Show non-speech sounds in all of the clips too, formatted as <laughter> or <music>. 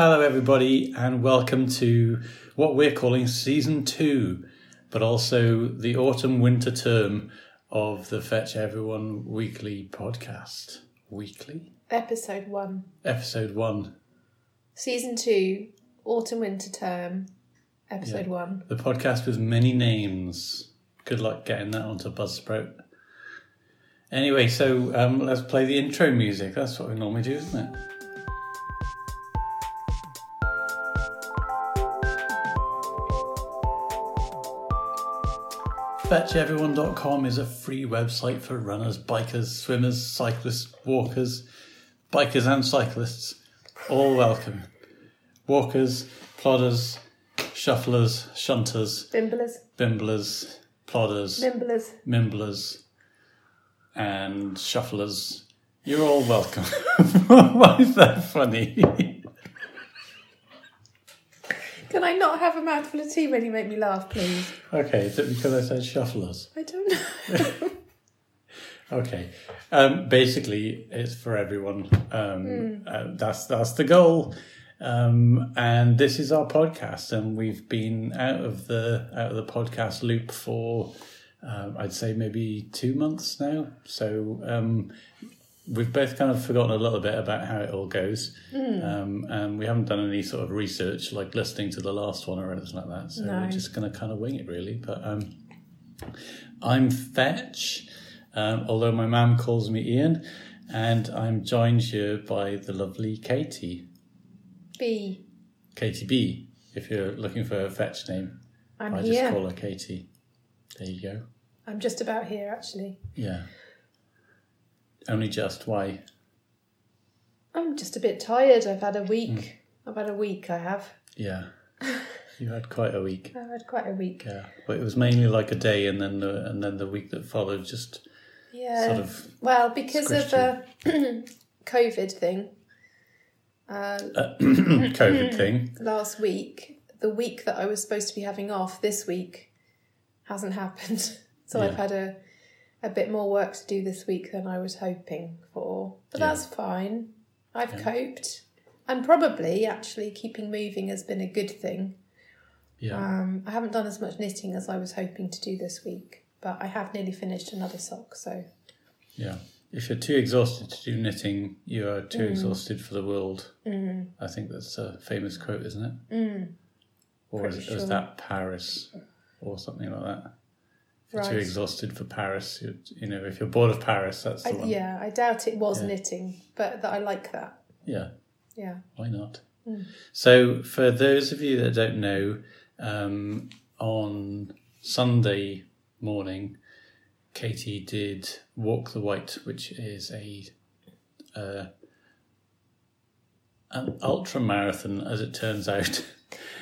Hello, everybody, and welcome to what we're calling season two, but also the autumn winter term of the Fetch Everyone Weekly podcast. Weekly? Episode one, Episode one. season two, autumn winter term, episode Yeah. one. The podcast with many names. Good luck getting that onto Buzzsprout. Anyway, so um, let's play the intro music. That's what we normally do, isn't it? FetchEveryone.com is a free website for runners, bikers, swimmers, cyclists, walkers, bikers and cyclists. All welcome. Walkers, plodders, shufflers, shunters, Bimblers, bimblers, plodders, nimblers. mimblers, and shufflers. You're all welcome. <laughs> Why is that funny? Can I not have a mouthful of tea when you make me laugh, please? okay, is it because I said shufflers? I don't know. <laughs> Okay. Um, basically, it's for everyone. Um, uh, that's that's the goal. Um, and this is our podcast, and we've been out of the out of the podcast loop for um, I'd say maybe two months now. So um, we've both kind of forgotten a little bit about how it all goes, um, and we haven't done any sort of research like listening to the last one or anything like that. So No. we're just going to kind of wing it, really. But um, I'm Fetch, um, although my mum calls me Ian, and I'm joined here by the lovely Katie, B. Katie B. If you're looking for a Fetch name, I'm I just here. call her Katie. There you go. I'm just about here, actually. Yeah. Only just why? I'm just a bit tired. I've had a Hmm. week. I've had a week, I have. Yeah. <laughs> you had quite a week. I've had quite a week. Yeah, but it was mainly like a day, and then the and then the week that followed just Yeah. sort of well, because of the <clears throat> COVID thing, uh, <clears throat> COVID thing. <clears throat> last week, the week that I was supposed to be having off this week hasn't happened. <laughs> So I've had a a bit more work to do this week than I was hoping for. But Yeah. that's fine. I've coped. And probably actually keeping moving has been a good thing. Yeah, Um, I haven't done as much knitting as I was hoping to do this week, but I have nearly finished another sock, so yeah. If you're too exhausted to do knitting, you are Mm. too exhausted for the world. Mm. I think that's a famous quote, isn't it? Mm. Or is, Pretty is that Paris or something like that? You're too exhausted for Paris, you, you know, if you're bored of Paris, that's the I, one. yeah, I doubt it was knitting, but that I like that. yeah. Yeah. Why not? Hmm. So, for those of you that don't know, um, on Sunday morning, Katie did Walk the Wight, which is a uh, an ultra marathon, as it turns out.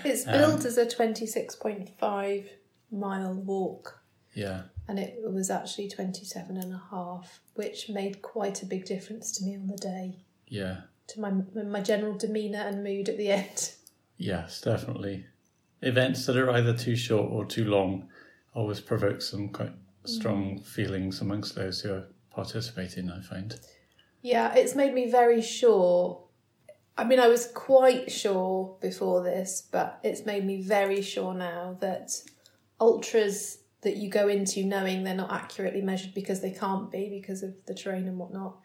It's <laughs> Um, billed as a 26.5 mile walk, yeah, and it was actually 27 and a half, which made quite a big difference to me on the day, yeah, to my my general demeanour and mood at the end. yes, definitely. Events that are either too short or too long always provoke some quite mm. strong feelings amongst those who are participating. I find. Yeah, it's made me very sure. I mean, I was quite sure before this, but it's made me very sure now that ultras that you go into knowing they're not accurately measured because they can't be because of the terrain and whatnot,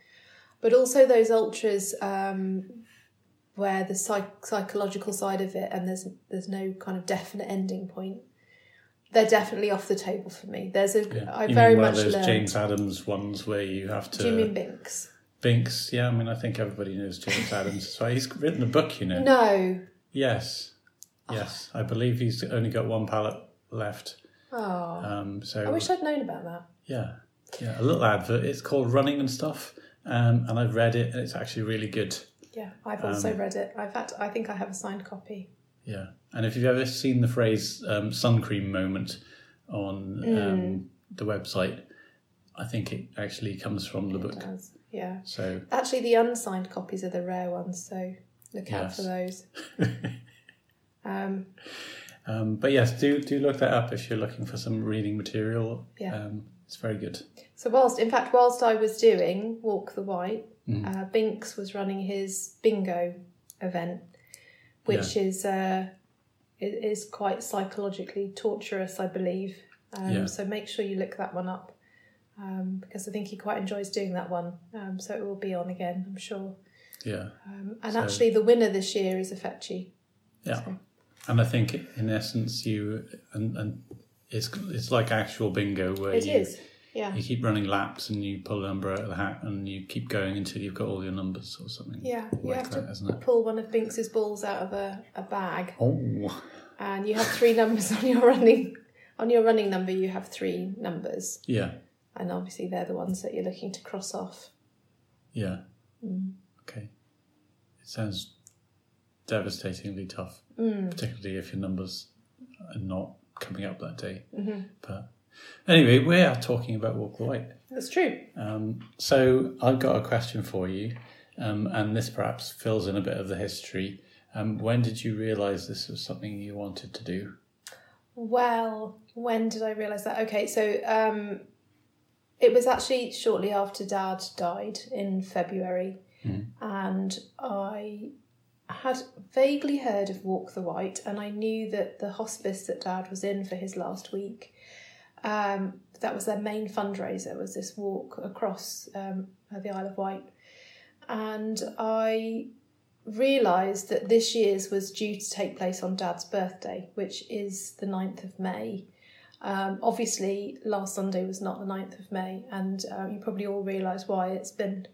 but also those ultras um, where the psych- psychological side of it and there's there's no kind of definite ending point. They're definitely off the table for me. There's a I You very mean much those learned. James Adams ones where you have to Do you mean Binks? Binks? Yeah, I mean I think everybody knows James Adams. So he's written a book, you know. No. Yes, yes, I believe he's only got one pallet left. Oh. Um, so I wish I'd known about that. yeah, yeah, a little advert. It's called Running and Stuff, um, and I've read it, and it's actually really good. Yeah, I've Um, also read it. I've had. I think I have a signed copy. Yeah, and if you've ever seen the phrase um, "sun cream moment" on Mm. um, the website, I think it actually comes from the It book. does. Yeah. So Actually, the unsigned copies are the rare ones, so look out Yes. for those. <laughs> um, Um, but yes, do do look that up if you're looking for some reading material. Yeah. Um, it's very good. so whilst, in fact, whilst I was doing Walk the Wight, Mm. uh, Binks was running his bingo event, which is uh, is quite psychologically torturous, I believe. Um, Yeah. So make sure you look that one up um, because I think he quite enjoys doing that one. Um, so it will be on again, I'm sure. Yeah. Um, and So- actually, the winner this year is Effecci. Yeah. So- And I think in essence you and, and it's it's like actual bingo where It you is, yeah. you keep running laps and you pull a number out of the hat and you keep going until you've got all your numbers or something. Yeah, you like have that, to pull one of Binks's balls out of a, a bag, Oh, and you have three numbers on your running on your running number. You have three numbers, yeah, and obviously they're the ones that you're looking to cross off. yeah. Mm. Okay. It sounds devastatingly tough, Mm. particularly if your numbers are not coming up that day. Mm-hmm. But anyway, we are talking about Walk the Wight. That's true. Um, so I've got a question for you, um, and this perhaps fills in a bit of the history. Um, when did you realise this was something you wanted to do? Well, when did I realise that? Okay, so um, it was actually shortly after Dad died in February, and I had vaguely heard of Walk the Wight, and I knew that the hospice that Dad was in for his last week, um, that was their main fundraiser, was this walk across um, the Isle of Wight, and I realised that this year's was due to take place on Dad's birthday, which is the 9th of May. Um, obviously, last Sunday was not the 9th of May, and uh, you probably all realise why it's been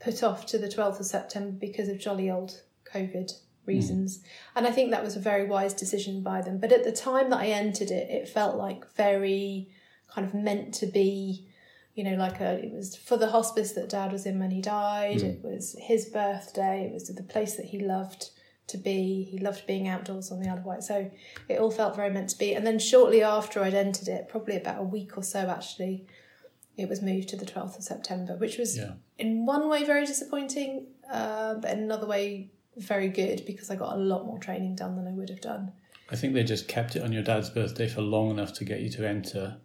put off to the 12th of September because of jolly old COVID reasons. And I think that was a very wise decision by them. But at the time that I entered it, it felt like very kind of meant to be you know, like a, it was for the hospice that dad was in when he died. It was his birthday. It was the place that he loved to be. He loved being outdoors on the Isle of Wight. So it all felt very meant to be. And then shortly after I'd entered it, probably about a week or so actually, it was moved to the 12th of September, which was Yeah. in one way very disappointing, uh, but in another way very good because I got a lot more training done than I would have done. I think they just kept it on your dad's birthday for long enough to get you to enter,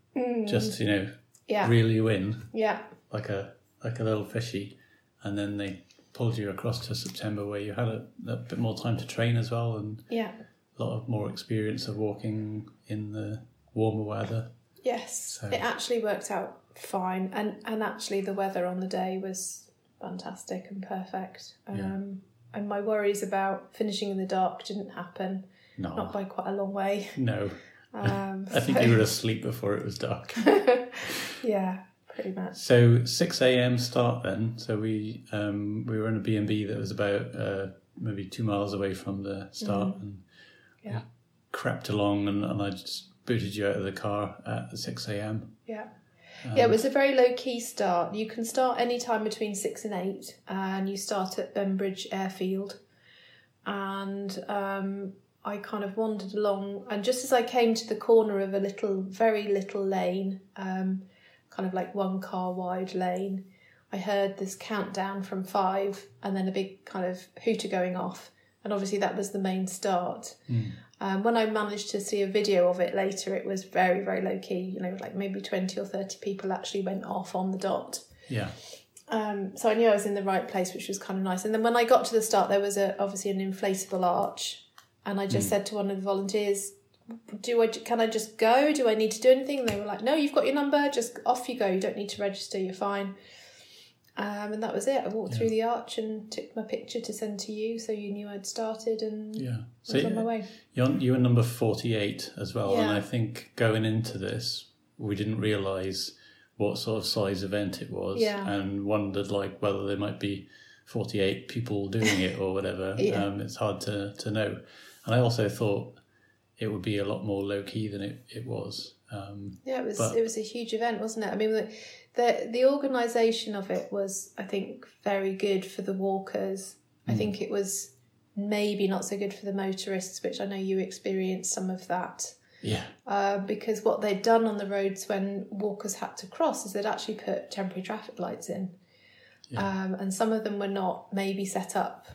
just you know, Yeah. reel you in Yeah. like a like a little fishy, and then they pulled you across to September where you had a, a bit more time to train as well and Yeah. a lot of more experience of walking in the warmer weather. Yes, So- it actually worked out fine, and and actually the weather on the day was fantastic and perfect. Um, Yeah. And my worries about finishing in the dark didn't happen, No, not by quite a long way. no. <laughs> Um, I think so- you were asleep before it was dark. <laughs> yeah, pretty much. So six a.m. start then. So we um, we were in a B and B that was about uh, maybe two miles away from the start, and Yeah, crept along, and, and I just booted you out of the car at six a.m. yeah. Um, yeah, it was a very low key start. You can start any time between six and eight, and you start at Bembridge Airfield. And um, I kind of wandered along, and just as I came to the corner of a little, very little lane, um, kind of like one car wide lane, I heard this countdown from five, and then a big kind of hooter going off. And obviously, that was the main start. Um, when I managed to see a video of it later, it was very, very low key. You know, like maybe 20 or 30 people actually went off on the dot. Yeah, Um, so I knew I was in the right place, which was kind of nice. And then when I got to the start, there was a obviously an inflatable arch, and I just said to one of the volunteers, "Do I? Can I just go? Do I need to do anything?" And they were like, "No, you've got your number. Just off you go. You don't need to register. You're fine." Um, and that was it. I walked through the arch and took my picture to send to you, so you knew I'd started and yeah. was So on my way. you're, you were number forty-eight as well, and I think going into this, we didn't realise what sort of size event it was, Yeah. and wondered like whether there might be forty-eight people doing it or whatever. <laughs> Yeah. um, it's hard to to know, and I also thought it would be a lot more low key than it it was. Um, Yeah, it was But- it was a huge event, wasn't it? I mean, the the, organisation of it was, I think, very good for the walkers. I think it was maybe not so good for the motorists, which I know you experienced some of that. yeah, Uh, because what they'd done on the roads when walkers had to cross is they'd actually put temporary traffic lights in. Um, and some of them were not maybe set up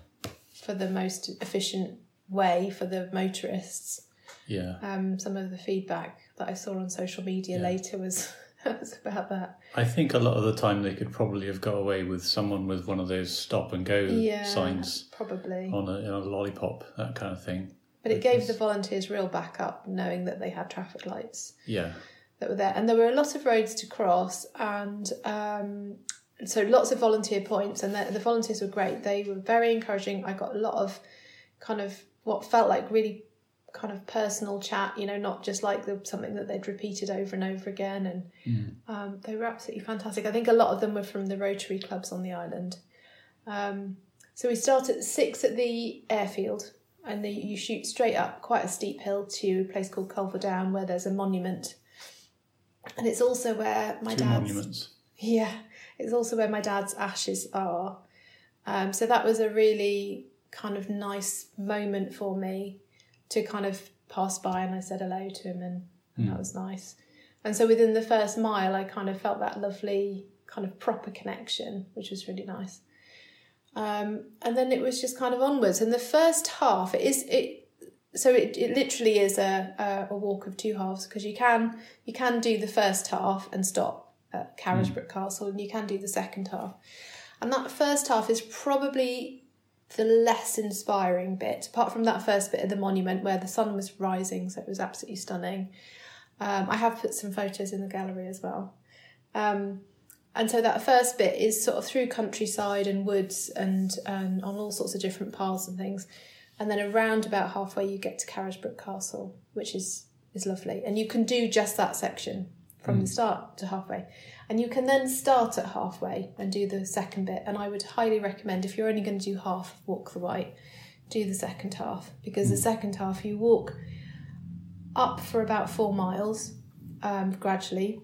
for the most efficient way for the motorists yeah. um, some of the feedback that I saw on social media Yeah. later was <laughs> That's about that. I think a lot of the time they could probably have got away with someone with one of those stop and go Yeah, signs probably. on a, on a lollipop, that kind of thing. But it gave the volunteers real backup, knowing that they had traffic lights Yeah. that were there, and there were a lot of roads to cross, and um, so lots of volunteer points, and the, the volunteers were great. They were very encouraging. I got a lot of kind of what felt like really kind of personal chat, you know, not just like the, something that they'd repeated over and over again, and um, they were absolutely fantastic. I think a lot of them were from the Rotary clubs on the island. Um, so we start at six at the airfield, and the, you shoot straight up quite a steep hill to a place called Culver Down, where there's a monument, and it's also where my Two dad's monuments. yeah, it's also where my dad's ashes are. Um, so that was a really kind of nice moment for me to kind of pass by and I said hello to him and, and that was nice. And so within the first mile, I kind of felt that lovely kind of proper connection, which was really nice. Um, and then it was just kind of onwards. And the first half, it is it. So it, it literally is a, a, a walk of two halves because you can you can do the first half and stop at Carisbrooke Castle, and you can do the second half. And that first half is probably the less inspiring bit, apart from that first bit of the monument where the sun was rising, so it was absolutely stunning. Um, I have put some photos in the gallery as well. Um, and so that first bit is sort of through countryside and woods and, and on all sorts of different paths and things. And then around about halfway you get to Carisbrooke Castle, which is, is lovely. And you can do just that section from the start to halfway. And you can then start at halfway and do the second bit. And I would highly recommend if you're only going to do half of Walk the Wight, do the second half. Because the second half you walk up for about four miles um, gradually.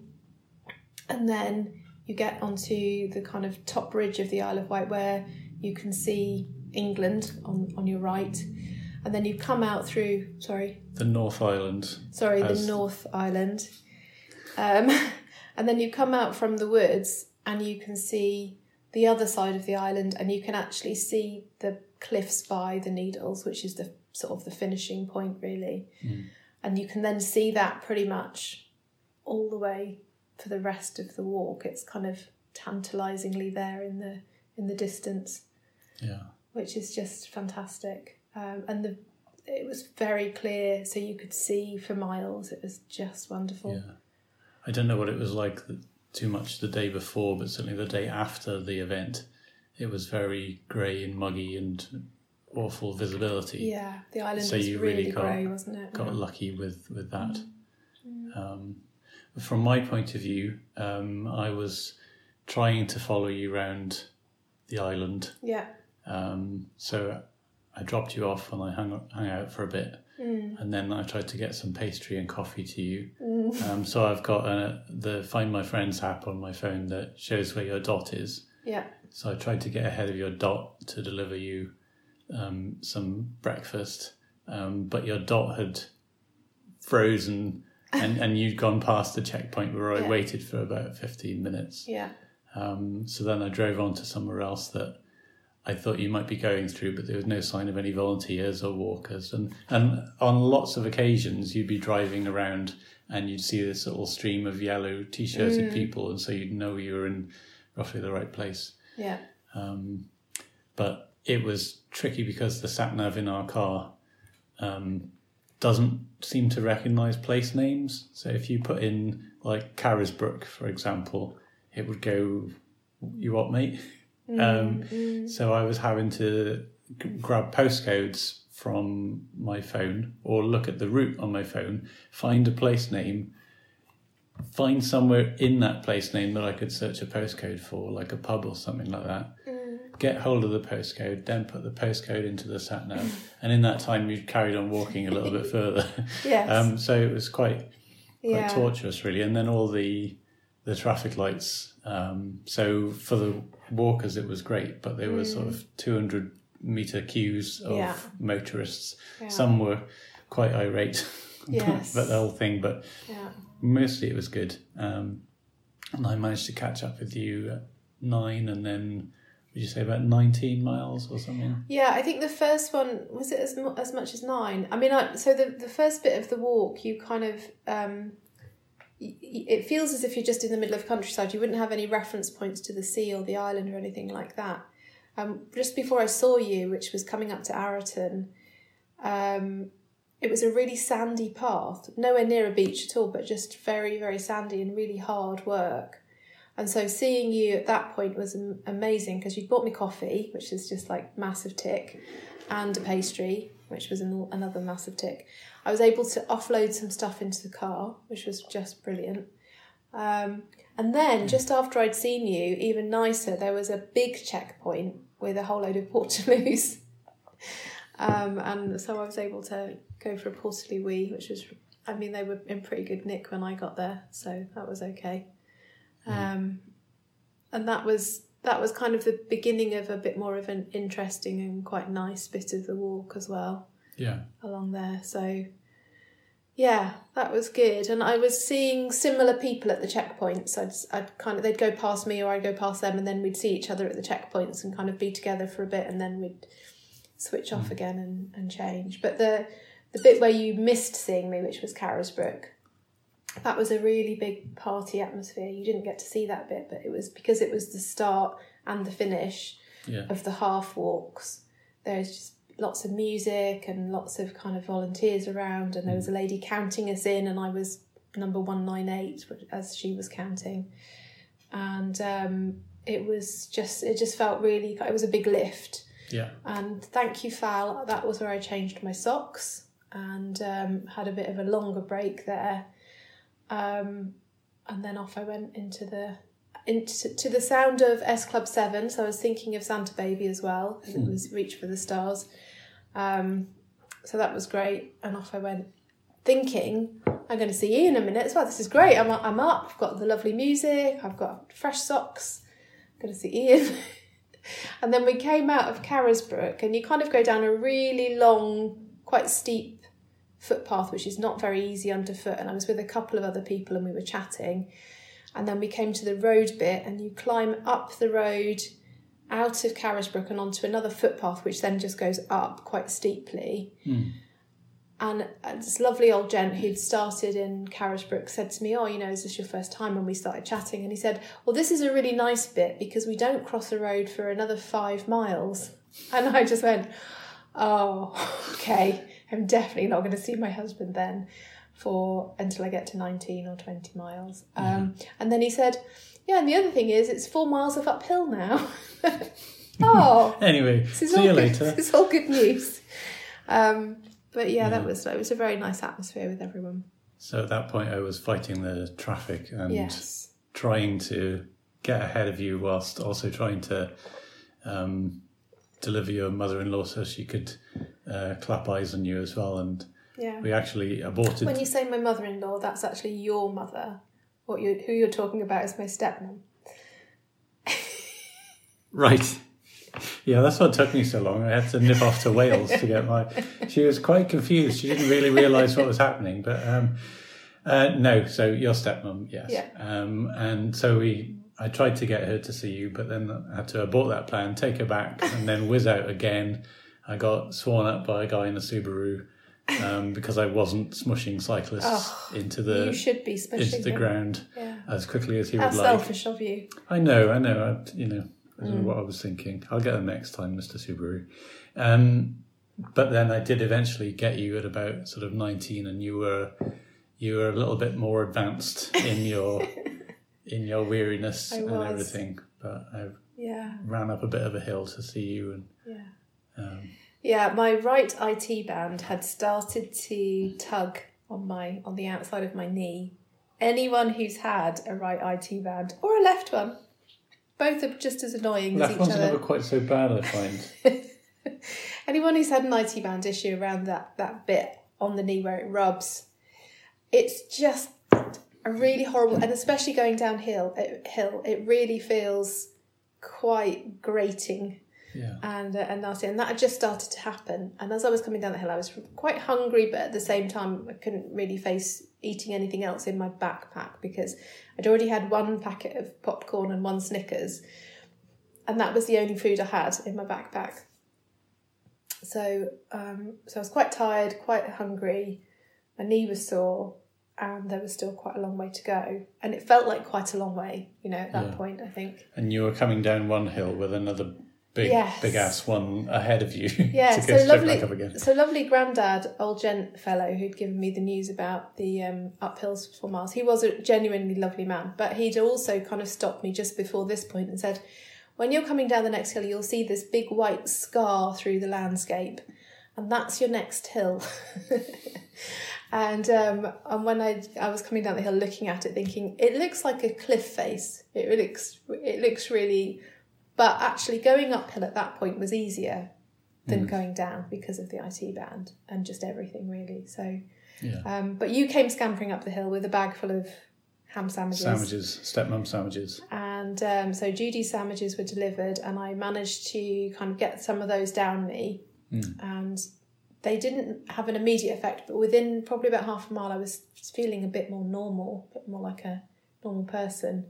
And then you get onto the kind of top ridge of the Isle of Wight where you can see England on, on your right. And then you come out through, sorry, The North Island. sorry, the North Island. Um, <laughs> and then you come out from the woods and you can see the other side of the island and you can actually see the cliffs by the Needles, which is the sort of the finishing point, really. And you can then see that pretty much all the way for the rest of the walk. It's kind of tantalizingly there in the in the distance Yeah. which is just fantastic. Um, and the it was very clear, so you could see for miles. It was just wonderful. Yeah. I don't know what it was like too much the day before, but certainly the day after the event, it was very grey and muggy and awful visibility. Yeah, the island So was you really, really got- grey, wasn't it? Got Yeah. lucky with, with that. Mm. Um, from my point of view, um, I was trying to follow you around the island. Yeah, Um, so I dropped you off and I hung, hung out for a bit. Mm. And then I tried to get some pastry and coffee to you. <laughs> Um, so I've got uh, the Find My Friends app on my phone that shows where your dot is. yeah, So I tried to get ahead of your dot to deliver you um, some breakfast, um, but your dot had frozen <laughs> and, and you'd gone past the checkpoint where I Yeah. waited for about 15 minutes. yeah, Um, so then I drove on to somewhere else that I thought you might be going through, but there was no sign of any volunteers or walkers. And, and on lots of occasions, you'd be driving around and you'd see this little stream of yellow t shirted people, and so you'd know you were in roughly the right place. yeah, Um, but it was tricky because the sat nav in our car um, doesn't seem to recognize place names. So if you put in like Carisbrooke, for example, it would go, "You what, mate?" Um, So I was having to g- grab postcodes from my phone or look at the route on my phone, find a place name, find somewhere in that place name that I could search a postcode for, like a pub or something like that. Get hold of the postcode, then put the postcode into the sat nav, <laughs> and in that time you carried on walking a little bit further. yes, <laughs> um, so it was quite quite yeah, torturous, really. And then all the the traffic lights. Um, so for the walkers, it was great, but there were sort of two hundred meter queues of Mm. Yeah. motorists. Yeah. Some were quite irate, <laughs> Yes. but the whole thing. But yeah, mostly it was good. Um, and I managed to catch up with you at nine, and then would you say about nineteen miles or something? yeah. I think the first one was it as as much as nine. I mean, I, so the the first bit of the walk, you kind of um, it feels as if you're just in the middle of countryside. You wouldn't have any reference points to the sea or the island or anything like that. Um, just before I saw you, which was coming up to Arreton, um, it was a really sandy path, nowhere near a beach at all, but just very, very sandy and really hard work. And so seeing you at that point was amazing because you bought me coffee, which is just like massive tick, and a pastry, which was an, another massive tick. I was able to offload some stuff into the car, which was just brilliant. Um, and then just after I'd seen you, even nicer, there was a big checkpoint with a whole load of portaloos. <laughs> um, and so I was able to go for a portaloo wee, which was, I mean, they were in pretty good nick when I got there, so that was okay. Um, and that was that was kind of the beginning of a bit more of an interesting and quite nice bit of the walk as well Yeah. along there. So yeah, that was good. And I was seeing similar people at the checkpoints. I'd, I'd kind of they'd go past me or I'd go past them, and then we'd see each other at the checkpoints and kind of be together for a bit, and then we'd switch off hmm. again and, and change. But the the bit where you missed seeing me, which was Carisbrooke, that was a really big party atmosphere. You didn't get to see that bit, but it was because it was the start and the finish Yeah. of the half walks. There's just lots of music and lots of kind of volunteers around, and there was a lady counting us in, and I was number one nine eight as she was counting, and um, it was just it just felt really it was a big lift. Yeah. And thank you, Fal. That was where I changed my socks and um, had a bit of a longer break there. Um, and then off I went into the into to the sound of S Club Seven. So I was thinking of Santa Baby as well. and It was Reach for the Stars. Um, so that was great. And off I went, thinking I'm going to see Ian in a minute as well. This is great. I'm I'm up. I've got the lovely music. I've got fresh socks. I'm going to see Ian. <laughs> And then we came out of Carisbrooke, and you kind of go down a really long, quite steep footpath, which is not very easy underfoot. And I was with a couple of other people, and we were chatting. And then we came to the road bit, and you climb up the road out of Carisbrooke and onto another footpath, which then just goes up quite steeply. And uh, this lovely old gent who'd started in Carisbrooke said to me, Oh, you know, is this your first time? And we started chatting. And he said, Well, this is a really nice bit because we don't cross a road for another five miles. And I just went, Oh, <laughs> okay. I'm definitely not going to see my husband then for until I get to 19 or 20 miles. Um, and then he said, Yeah, and the other thing is, it's four miles of uphill now. <laughs> oh, <laughs> Anyway, see you good, later. <laughs> This is all good news. Um, but yeah, that was it was a very nice atmosphere with everyone. So at that point, I was fighting the traffic and Yes. trying to get ahead of you, whilst also trying to um, deliver your mother-in-law so she could uh, clap eyes on you as well. And Yeah. we actually aborted. When you say my mother-in-law, that's actually your mother. What you who you're talking about is my stepmom. <laughs> Right. Yeah, that's what took me so long. I had to nip off to Wales to get my. She was quite confused. She didn't really realise what was happening. But um, uh, no, so your stepmom, yes. Yeah. Um, and so we, I tried to get her to see you, but then I had to abort that plan, take her back, and then whiz out again. I got sworn at by a guy in a Subaru um, because I wasn't smushing cyclists into the you should be into the them. ground Yeah. as quickly as he How would like. selfish of you. I know, I know. I, you know, Mm. what I was thinking. I'll get them next time, Mister Subaru. Um, but then I did eventually get you at about sort of nineteen, and you were you were a little bit more advanced in your <laughs> in your weariness and everything. But I Yeah. ran up a bit of a hill to see you, and Yeah. um, Yeah, my right IT band had started to tug on my on the outside of my knee. Anyone who's had a right IT band or a left one, both are just as annoying as left each one's other. never quite so bad. I find. <laughs> Anyone who's had an IT band issue around that that bit on the knee where it rubs, it's just a really horrible, and especially going downhill, it, hill, it really feels quite grating yeah. and uh, and nasty, and that had just started to happen. And as I was coming down the hill, I was quite hungry, but at the same time, I couldn't really face eating anything else in my backpack because I'd already had one packet of popcorn and one Snickers, and that was the only food I had in my backpack. So, um, so I was quite tired, quite hungry. My knee was sore, and there was still quite a long way to go. And it felt like quite a long way, you know, at that Yeah. point, I think. And you were coming down one hill with another big, Yes. big ass one ahead of you <laughs> Yeah, to so lovely. back up again. So lovely, granddad, old gent fellow who'd given me the news about the um, uphills for miles. He was a genuinely lovely man, but he'd also kind of stopped me just before this point and said, "When you're coming down the next hill, you'll see this big white scar through the landscape, and that's your next hill." <laughs> and um, and when I I was coming down the hill, looking at it, thinking it looks like a cliff face. It looks it looks really, but actually going uphill at that point was easier than going down because of the IT band and just everything really. So, Yeah. um, but you came scampering up the hill with a bag full of ham sandwiches, Sandwiches, stepmom sandwiches. and um, so Judy's sandwiches were delivered, and I managed to kind of get some of those down me, and they didn't have an immediate effect, but within probably about half a mile, I was feeling a bit more normal, a bit more like a normal person.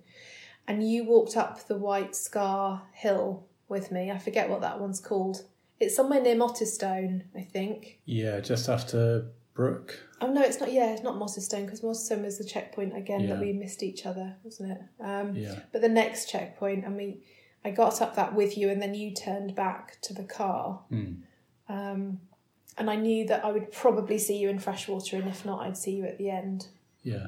And you walked up the White Scar Hill with me. I forget what that one's called. It's somewhere near Mottistone, I think. Yeah, just after Brook. Oh no, it's not. Yeah, it's not Mottistone because Mottistone was the checkpoint again that we missed each other, wasn't it? Um, Yeah. But the next checkpoint, I mean, I got up that with you, and then you turned back to the car. Mm. Um, and I knew that I would probably see you in freshwater, and if not, I'd see you at the end. Yeah.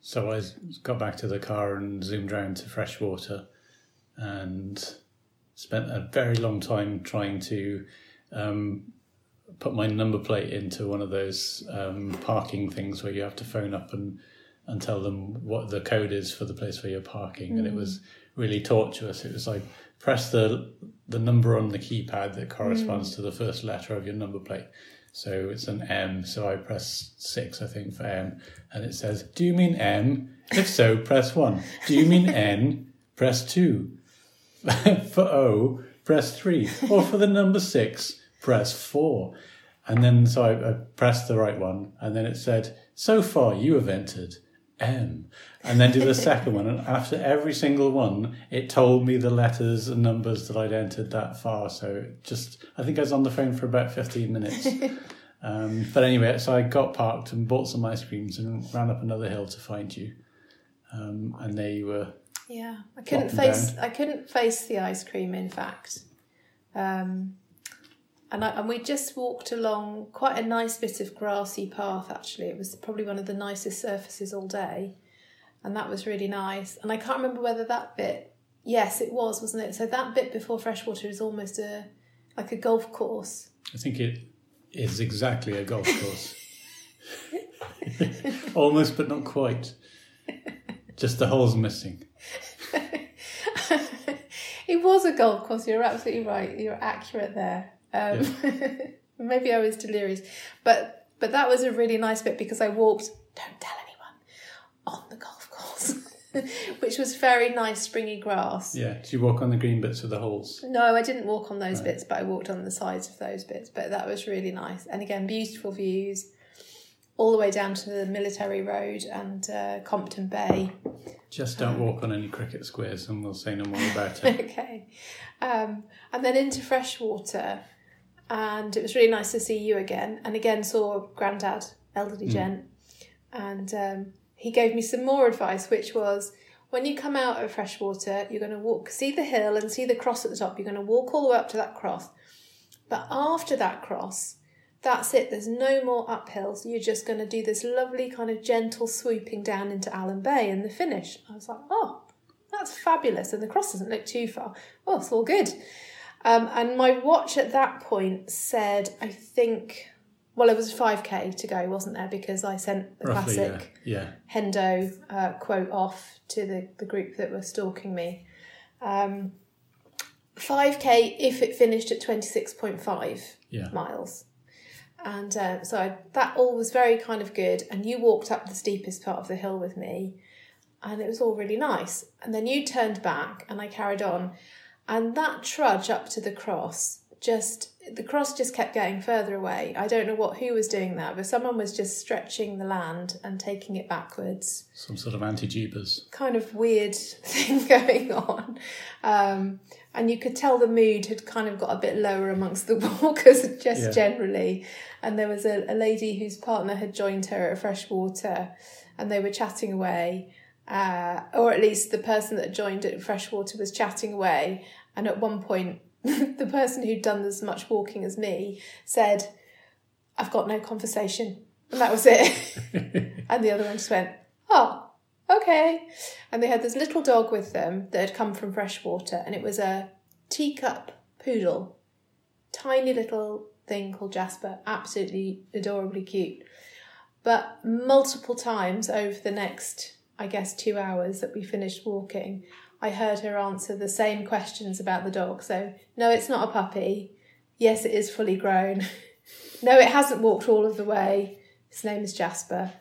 So I got back to the car and zoomed round to freshwater and spent a very long time trying to um, put my number plate into one of those um, parking things where you have to phone up and, and tell them what the code is for the place where you're parking. And it was really tortuous. It was like press the the number on the keypad that corresponds mm. to the first letter of your number plate. So it's an M. So I press six, I think, for M, and it says, "Do you mean M? If so, press one. Do you mean <laughs> N? Press two. <laughs> for O, press three. Or for the number six, press four. And then so I, I pressed the right one, and then it said, "So far, you have entered." M, and then do the second one. And after every single one, it told me the letters and numbers that I'd entered that far. So just, I think I was on the phone for about 15 minutes. <laughs> um, but anyway, so I got parked and bought some ice creams and ran up another hill to find you. Um, and there you were. Yeah, I couldn't face. I couldn't face the ice cream. In fact, um, and I, and we just walked along quite a nice bit of grassy path. Actually, it was probably one of the nicest surfaces all day, and that was really nice. And I can't remember whether that bit. Yes, it was, wasn't it? So that bit before freshwater is almost a like a golf course. I think it is exactly a golf course. <laughs> Almost, but not quite. Just the holes missing. <laughs> it was a golf course. You're absolutely right. You're accurate there. Um, <laughs> maybe I was delirious, but but that was a really nice bit because I walked. Don't tell anyone on the golf <laughs> which was very nice springy grass. Yeah. Did you walk on the green bits of the holes? No, I didn't walk on those bits, but I walked on the sides of those bits. But that was really nice, and again, beautiful views all the way down to the military road and uh, Compton Bay. Just don't walk on any cricket squares and we'll say no more about <laughs> it. okay. Um, and then into freshwater. And it was really nice to see you again. And again, saw Grandad, elderly gent. And um, he gave me some more advice, which was when you come out of freshwater, you're going to walk, see the hill and see the cross at the top. You're going to walk all the way up to that cross. But after that cross, that's it. There's no more uphills. You're just going to do this lovely kind of gentle swooping down into Alum Bay and the finish. I was like, oh, that's fabulous. And the cross doesn't look too far. Oh, it's all good. Um, and my watch at that point said, I think, well, it was 5k to go, wasn't there? Because I sent the Roughly, yeah. classic Yeah. Hendo uh, quote off to the, the group that were stalking me. Um, 5k if it finished at 26.5 Yeah. miles. And uh, so I, that all was very kind of good. And you walked up the steepest part of the hill with me, and it was all really nice. And then you turned back, and I carried on. And that trudge up to the cross just the cross just kept getting further away. I don't know what who was doing that, but someone was just stretching the land and taking it backwards. Some sort of anti-jeepers. Kind of weird <laughs> thing going on. Um, and you could tell the mood had kind of got a bit lower amongst the <laughs> walkers just Yeah. generally. And there was a, a lady whose partner had joined her at Freshwater and they were chatting away. Uh, or at least the person that joined at Freshwater was chatting away. And at one point, <laughs> the person who'd done as much walking as me said, I've got no conversation. And that was it. <laughs> and the other one just went, Oh, okay. And they had this little dog with them that had come from Freshwater, and it was a teacup poodle. Tiny little thing called Jasper. Absolutely adorably cute. But multiple times over the next, I guess, two hours that we finished walking, I heard her answer the same questions about the dog. So, no, it's not a puppy. Yes, it is fully grown. <laughs> no, it hasn't walked all of the way. His name is Jasper.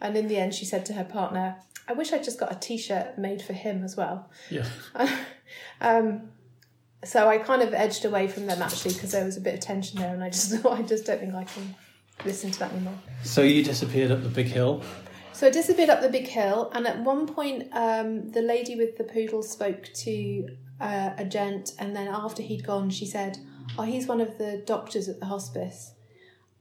And in the end, she said to her partner, I wish I'd just got a t shirt made for him as well. Yeah. <laughs> Um, so I kind of edged away from them actually because there was a bit of tension there, and I just thought, <laughs> I just don't think I can listen to that anymore. So you disappeared up the big hill. So I disappeared up the big hill, and at one point, um, the lady with the poodle spoke to uh, a gent, and then after he'd gone, she said, "Oh, he's one of the doctors at the hospice,"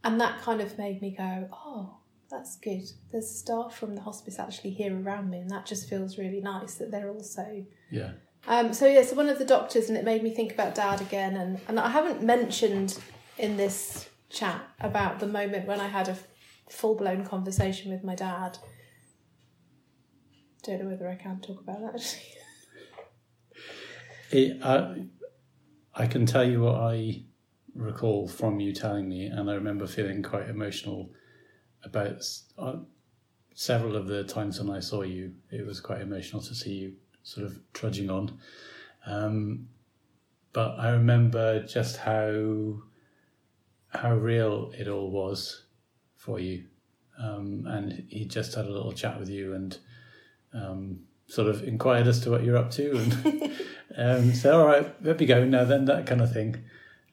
and that kind of made me go, "Oh, that's good. There's staff from the hospice actually here around me, and that just feels really nice that they're also." Yeah. Um, so yes, one of the doctors, and it made me think about Dad again, and and I haven't mentioned in this chat about the moment when I had a full blown conversation with my dad. Don't know whether I can talk about that. <laughs> It, I, I can tell you what I recall from you telling me, and I remember feeling quite emotional about uh, several of the times when I saw you. It was quite emotional to see you sort of trudging on. Um, but I remember just how how real it all was for you. Um, and he just had a little chat with you and um, sort of inquired as to what you're up to and <laughs> um, said, "All right, let me go now." Then that kind of thing.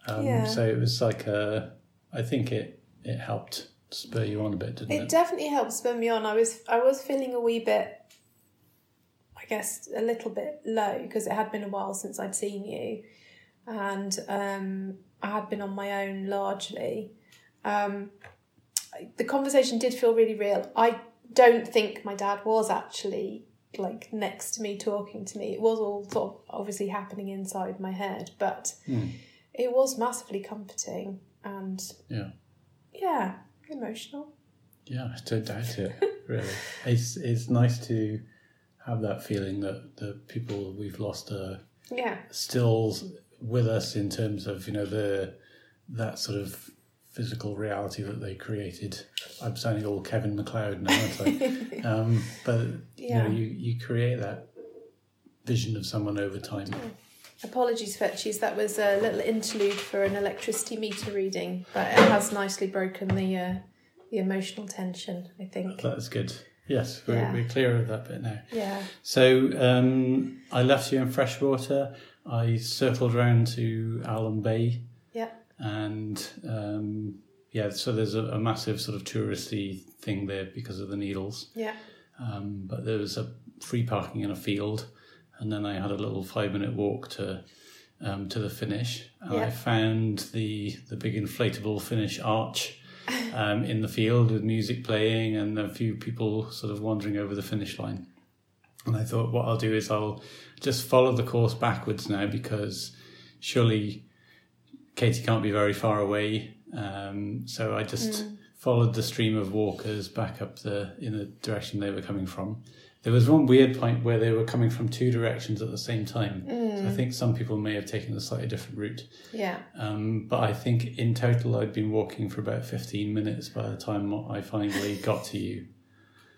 Um, Yeah. So it was like a. I think it it helped spur you on a bit, didn't It it? definitely helped spur me on. I was I was feeling a wee bit, I guess, a little bit low because it had been a while since I'd seen you, and um, I had been on my own largely. Um, the conversation did feel really real. I don't think my dad was actually like next to me talking to me. It was all sort of obviously happening inside my head, but Hmm. it was massively comforting and Yeah. yeah, emotional. Yeah, I don't doubt it. Really, <laughs> it's it's nice to have that feeling that the people we've lost are Yeah. still with us in terms of you know the that sort of physical reality that they created. I'm sounding all Kevin McCloud now, aren't I? <laughs> um, but you know, you you create that vision of someone over time. Apologies, Fetchies. That was a little interlude for an electricity meter reading, but it has nicely broken the uh, the emotional tension. I think. That's good. Yes, we're, Yeah. we're clear of that bit now. Yeah. So um, I left you in freshwater. I circled around to Alum Bay. Yeah. And um, yeah, so there's a, a massive sort of touristy thing there because of the needles. Yeah. Um, but there was a free parking in a field, and then I had a little five minute walk to um, to the finish. And I found the the big inflatable finish arch <laughs> um, in the field with music playing and a few people sort of wandering over the finish line. And I thought, what I'll do is I'll just follow the course backwards now because surely Katie can't be very far away. Um, so I just followed the stream of walkers back up the in the direction they were coming from. There was one weird point where they were coming from two directions at the same time. So I think some people may have taken a slightly different route. Yeah. Um, but I think in total I'd been walking for about 15 minutes by the time I finally got to you.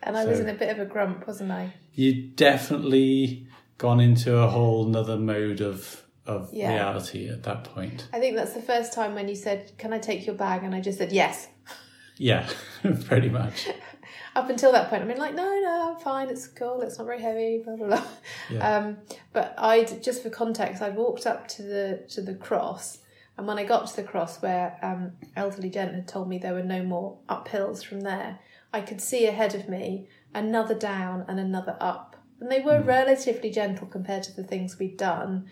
And I was in a bit of a grump, wasn't I? You'd definitely gone into a whole nother mode of, of Yeah. reality at that point. I think that's the first time when you said, "Can I take your bag?" and I just said yes. Yeah, <laughs> pretty much. <laughs> Up until that point, I've been like, "No, no, I'm fine. It's cool. It's not very heavy." Blah blah blah. Yeah. Um, but I just for context, I walked up to the to the cross, And when I got to the cross where um, elderly gent had told me there were no more uphills from there, I could see ahead of me another down and another up. And they were relatively gentle compared to the things we'd done.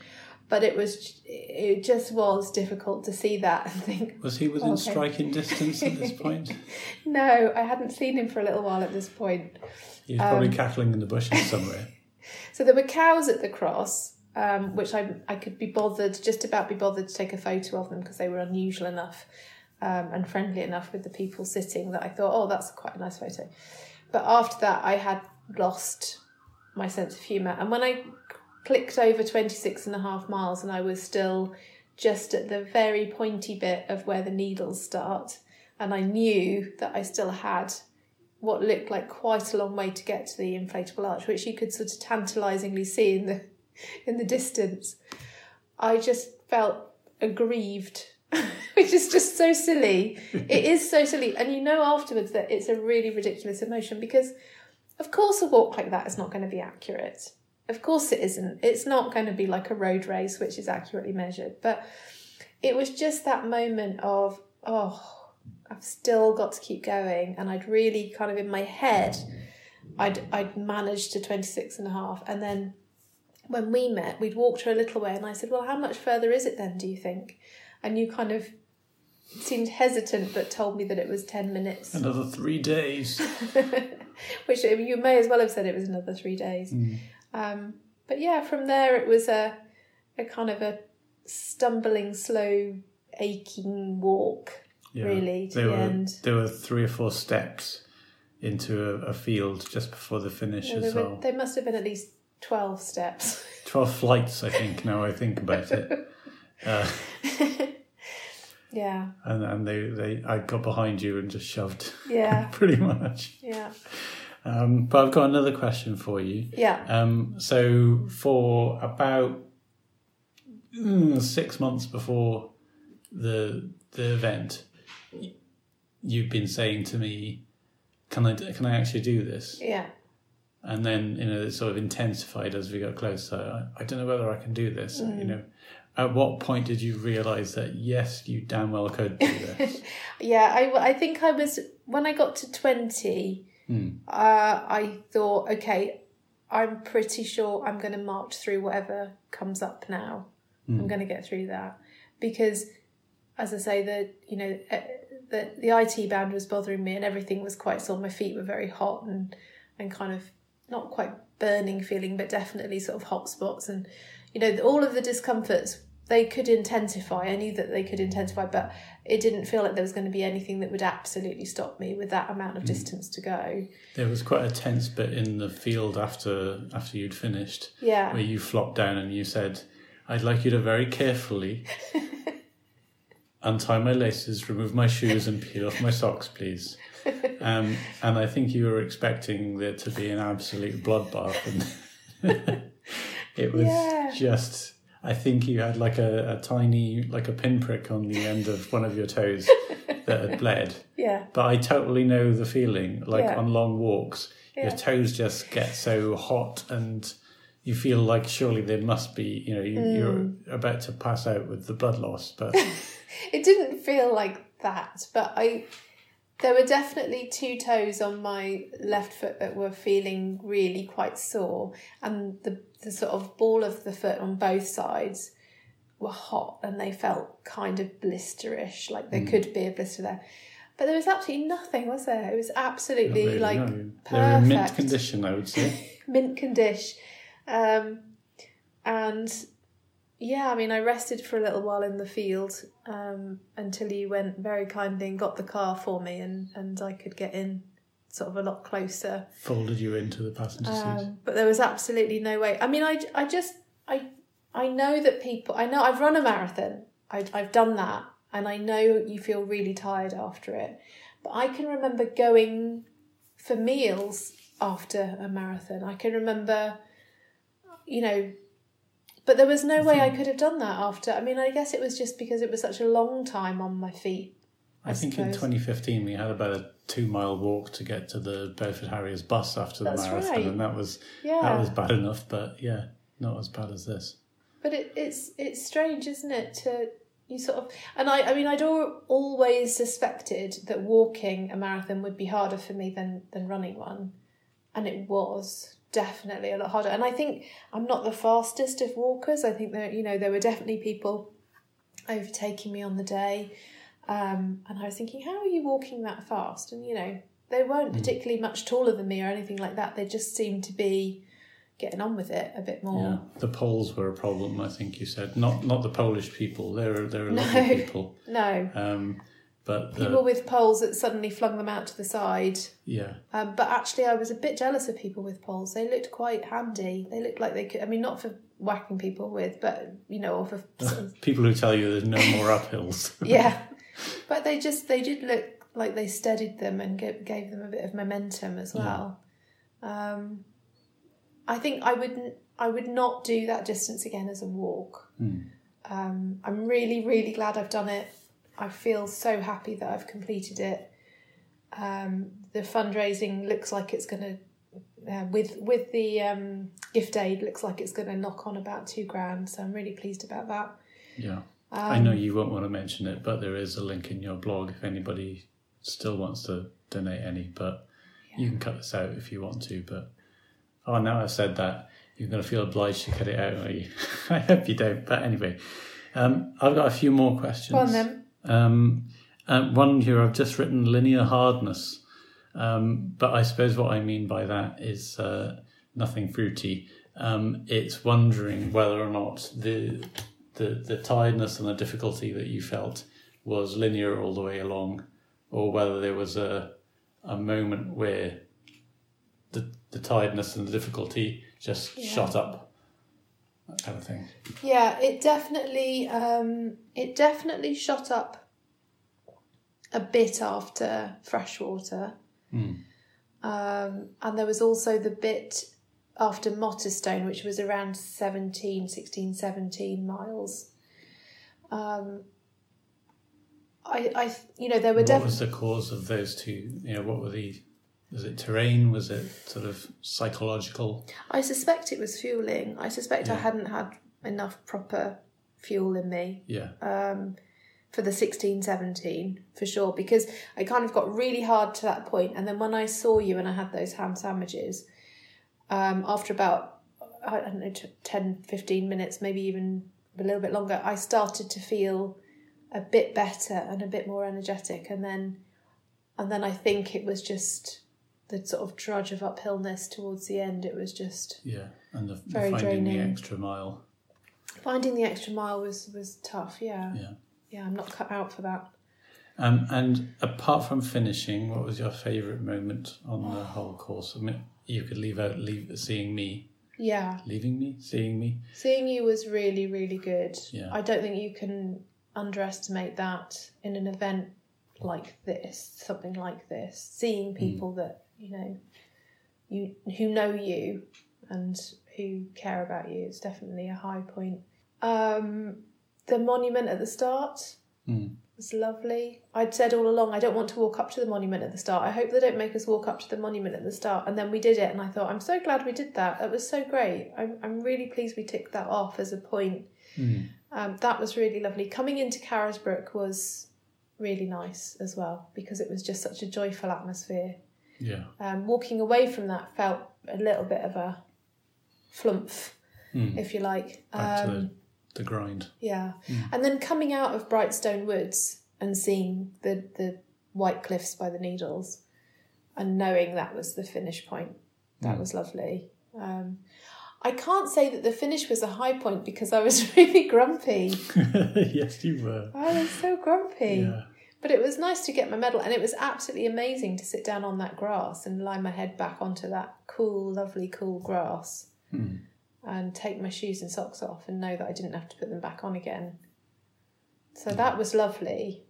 But it was, it just was difficult to see that and think, Was he within Okay. striking distance at this point? <laughs> no, I hadn't seen him for a little while at this point. He was probably Um, cackling in the bushes somewhere. <laughs> So there were cows at the cross, um, which I I could be bothered, just about be bothered to take a photo of them because they were unusual enough um, and friendly enough with the people sitting that I thought, oh, that's quite a nice photo. But after that, I had lost my sense of humour. And when I clicked over 26 and a half miles and I was still just at the very pointy bit of where the needles start, and I knew that I still had what looked like quite a long way to get to the inflatable arch, which you could sort of tantalisingly see in the in the distance. I just felt aggrieved, <laughs> which is just so silly. it is so silly, and you know afterwards that it's a really ridiculous emotion because, of course, a walk like that is not going to be accurate. Of course, it isn't. It's not going to be like a road race, which is accurately measured. But it was just that moment of oh. I've still got to keep going. And I'd really kind of in my head, I'd, I'd managed to 26 and a half. And then when we met, we'd walked her a little way and I said, well, how much further is it then, do you think? And you kind of seemed hesitant, but told me that it was 10 minutes, Another three days. <laughs> which you may as well have said it was another three days. Mm. Um, but yeah, from there it was a, a kind of a stumbling, slow, aching walk, Yeah. really, to there the were, end. There were three or four steps into a, a field just before the finish Yeah, as there, were, well. there must have been at least 12 steps. <laughs> 12 flights, I think, now I think about it. <laughs> Uh, yeah, and and they, they, I got behind you and just shoved yeah, <laughs> pretty much. yeah, Um, but I've got another question for you. yeah, Um, so for about mm, six months before the the event, you've been saying to me, "Can I can I actually do this?" yeah, And then you know it sort of intensified as we got closer. I, I don't know whether I can do this. You know, at what point did you realise that yes, you damn well could do this? <laughs> yeah. I, I think I was, when I got to 20, Hmm. uh, I thought, okay, I'm pretty sure I'm going to march through whatever comes up now. I'm going to get through that. Because, as I say, the, you know, eh, the, the IT band was bothering me and everything was quite sore. My feet were very hot and, and kind of not quite burning feeling, but definitely sort of hot spots. And, you know, all of the discomforts, they could intensify. I knew that they could intensify, but it didn't feel like there was going to be anything that would absolutely stop me with that amount of distance to go. there was quite a tense bit in the field after after you'd finished. Yeah. where you flopped down and you said, I'd like you to very carefully <laughs> untie my laces, remove my shoes, and peel off my socks, please. Um, and I think you were expecting there to be an absolute bloodbath. And <laughs> it was Yeah. just, I think you had like a, a tiny, like a pinprick on the end of one of your toes <laughs> that had bled. Yeah. But I totally know the feeling. Like Yeah. on long walks, Yeah. your toes just get so hot, and you feel like surely there must be, you know, you, Mm. you're about to pass out with the blood loss. But <laughs> It didn't feel like that, but I there were definitely two toes on my left foot that were feeling really quite sore and the the sort of ball of the foot on both sides were hot and they felt kind of blisterish, like there could be a blister there. But there was absolutely nothing, was there? It was absolutely really, like no. in mint perfect. condition, I would say. <laughs> mint condition. Um, and yeah, I mean, I rested for a little while in the field um, until you went very kindly and got the car for me, and, and I could get in sort of a lot closer. Folded you into the passenger seat. Um, but there was absolutely no way. I mean, I, I just I I know that people. I know I've run a marathon. I, I've done that, and I know you feel really tired after it. But I can remember going for meals after a marathon. I can remember, you know. But there was no way I could have done that after. I mean, I guess it was just because it was such a long time on my feet. I, think in 2015 we had about a two mile walk to get to the Bedford Harriers bus after the That's marathon, right. and that was Yeah. that was bad enough. But yeah, not as bad as this. But it, it's it's strange, isn't it, to you sort of and I I mean I'd always suspected that walking a marathon would be harder for me than than running one, and it was definitely a lot harder. And I think I'm not the fastest of walkers. I think that you know there were definitely people overtaking me on the day, um, and I was thinking, how are you walking that fast? And you know they weren't particularly much taller than me or anything like that. They just seemed to be getting on with it a bit more. Yeah, the Poles were a problem. I think you said not not the Polish people. They're they're <laughs> No. lovely people. No, Um, but the, people with poles that suddenly flung them out to the side. yeah, Um, but actually, I was a bit jealous of people with poles. They looked quite handy. They looked like they could. I mean, not for whacking people with, but you know, or for <laughs> sort of, people who tell you there's no more uphills. <laughs> yeah. <laughs> But they just they did look like they steadied them and gave, gave them a bit of momentum as well. Um, I think I wouldn't. I would not do that distance again as a walk. Um, I'm really, really glad I've done it. I feel so happy that I've completed it. Um, the fundraising looks like it's going to, uh, with with the um, gift aid, looks like it's going to knock on about two grand. So I'm really pleased about that. Yeah. I Um, know you won't want to mention it, but there is a link in your blog if anybody still wants to donate any. But you can cut this out if you want to. But oh, now I've said that, you're going to feel obliged to cut it out, are you? <laughs> I hope you don't. But anyway, um, I've got a few more questions. Go on then. Um, one here I've just written linear hardness, um, but I suppose what I mean by that is uh, nothing fruity. Um, it's wondering whether or not the, the the tiredness and the difficulty that you felt was linear all the way along, or whether there was a a moment where the the tiredness and the difficulty just Yeah. shot up, that kind of thing. Yeah, it definitely um, it definitely shot up a bit after freshwater. Um, and there was also the bit after Mottistone, which was around 17, 16, 17 miles. Um, I, I, you know, there were What definitely. was the cause of those two? You know, what were the was it terrain? Was it sort of psychological? I suspect it was fueling. I suspect I hadn't had enough proper fuel in me. Yeah, um, for the 16 17 for sure because I kind of got really hard to that point and then when I saw you and I had those ham sandwiches um, after about I don't know 10 15 minutes maybe even a little bit longer I started to feel a bit better and a bit more energetic and then and then I think it was just the sort of drudge of uphillness towards the end it was just yeah, and the Very finding the draining. extra mile. finding the extra mile was was tough yeah Yeah. yeah I'm not cut out for that Um, and apart from finishing, what was your favourite moment on the whole course? I mean, you could leave out leave seeing me, yeah leaving me, seeing me. Seeing you was really, really good. Yeah. I don't think you can underestimate that in an event like this, something like this. Seeing people that, you know, you who know you and who care about you, it's definitely a high point. Um, the monument at the start Mm. was lovely. I'd said all along I don't want to walk up to the monument at the start. I hope they don't make us walk up to the monument at the start. And then we did it, and I thought I'm so glad we did that. That was so great. I'm I'm really pleased we ticked that off as a point. Mm. Um, that was really lovely. Coming into Carisbrooke was really nice as well because it was just such a joyful atmosphere. Yeah, Um, walking away from that felt a little bit of a flumph, Mm. if you like. back to Um, the, the grind. yeah. And then coming out of Brighstone Woods and seeing the, the white cliffs by the Needles and knowing that was the finish point, that was lovely. Um, I can't say that the finish was a high point because I was <laughs> really grumpy. <laughs> yes, you were. I was so grumpy. Yeah, But it was nice to get my medal, and it was absolutely amazing to sit down on that grass and lie my head back onto that cool, lovely, cool grass Hmm. and take my shoes and socks off and know that I didn't have to put them back on again. So that was lovely.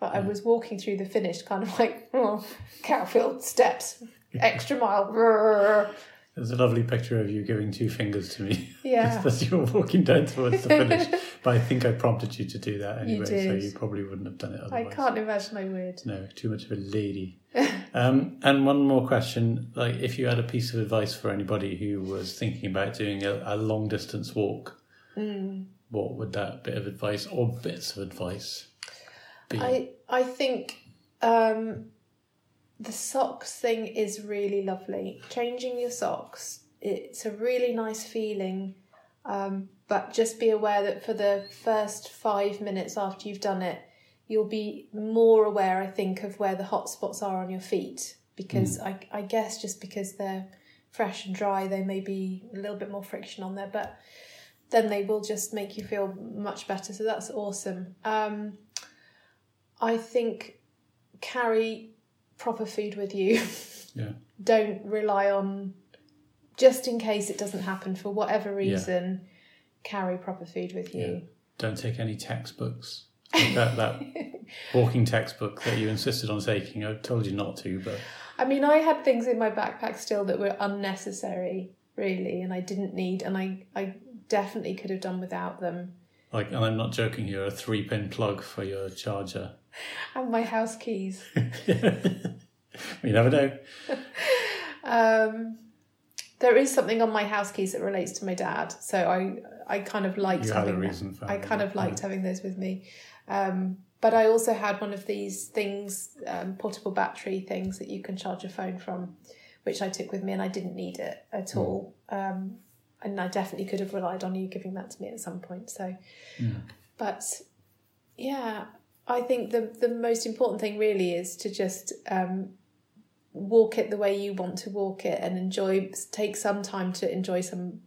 But I was walking through the finish kind of like, <laughs> oh, Cowfield steps, extra mile. <laughs> There's a lovely picture of you giving two fingers to me <laughs> Yeah. as you were walking down towards the <laughs> finish. but I think I prompted you to do that anyway, so did. you probably wouldn't have done it otherwise. I can't imagine I would. No, too much of a lady. <laughs> um, and one more question: like, if you had a piece of advice for anybody who was thinking about doing a, a long distance walk, what would that bit of advice or bits of advice be? I I think um, the socks thing is really lovely. Changing your socks, it's a really nice feeling. Um, but just be aware that for the first five minutes after you've done it, you'll be more aware, I think, of where the hot spots are on your feet. Because I, I guess just because they're fresh and dry, they may be a little bit more friction on there, but then they will just make you feel much better. So that's awesome. Um, I think carry proper food with you. <laughs> yeah. Don't rely on just in case it doesn't happen for whatever reason. Carry proper food with you. Yeah. Don't take any textbooks. That that <laughs> walking textbook that you insisted on taking. I told you not to, but I mean, I had things in my backpack still that were unnecessary, really, and I didn't need, and I, I definitely could have done without them. Like, and I'm not joking here. A three pin plug for your charger. And my house keys. <laughs> You never know. <laughs> Um, there is something on my house keys that relates to my dad, so I I kind of liked You having reason that. I kind of liked having those with me. Um, but I also had one of these things, um, portable battery things that you can charge your phone from, which I took with me, and I didn't need it Hmm. at all. Um, and I definitely could have relied on you giving that to me at some point. So, but yeah, I think the the most important thing really is to just um, walk it the way you want to walk it and enjoy. Take some time to enjoy some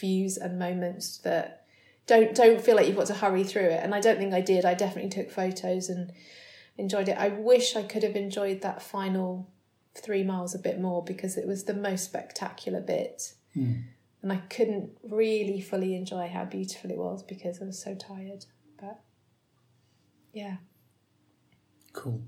views and moments that don't don't feel like you've got to hurry through it. And I don't think I did. I definitely took photos and enjoyed it. I wish I could have enjoyed that final three miles a bit more because it was the most spectacular bit. And I couldn't really fully enjoy how beautiful it was because I was so tired. But yeah. Cool.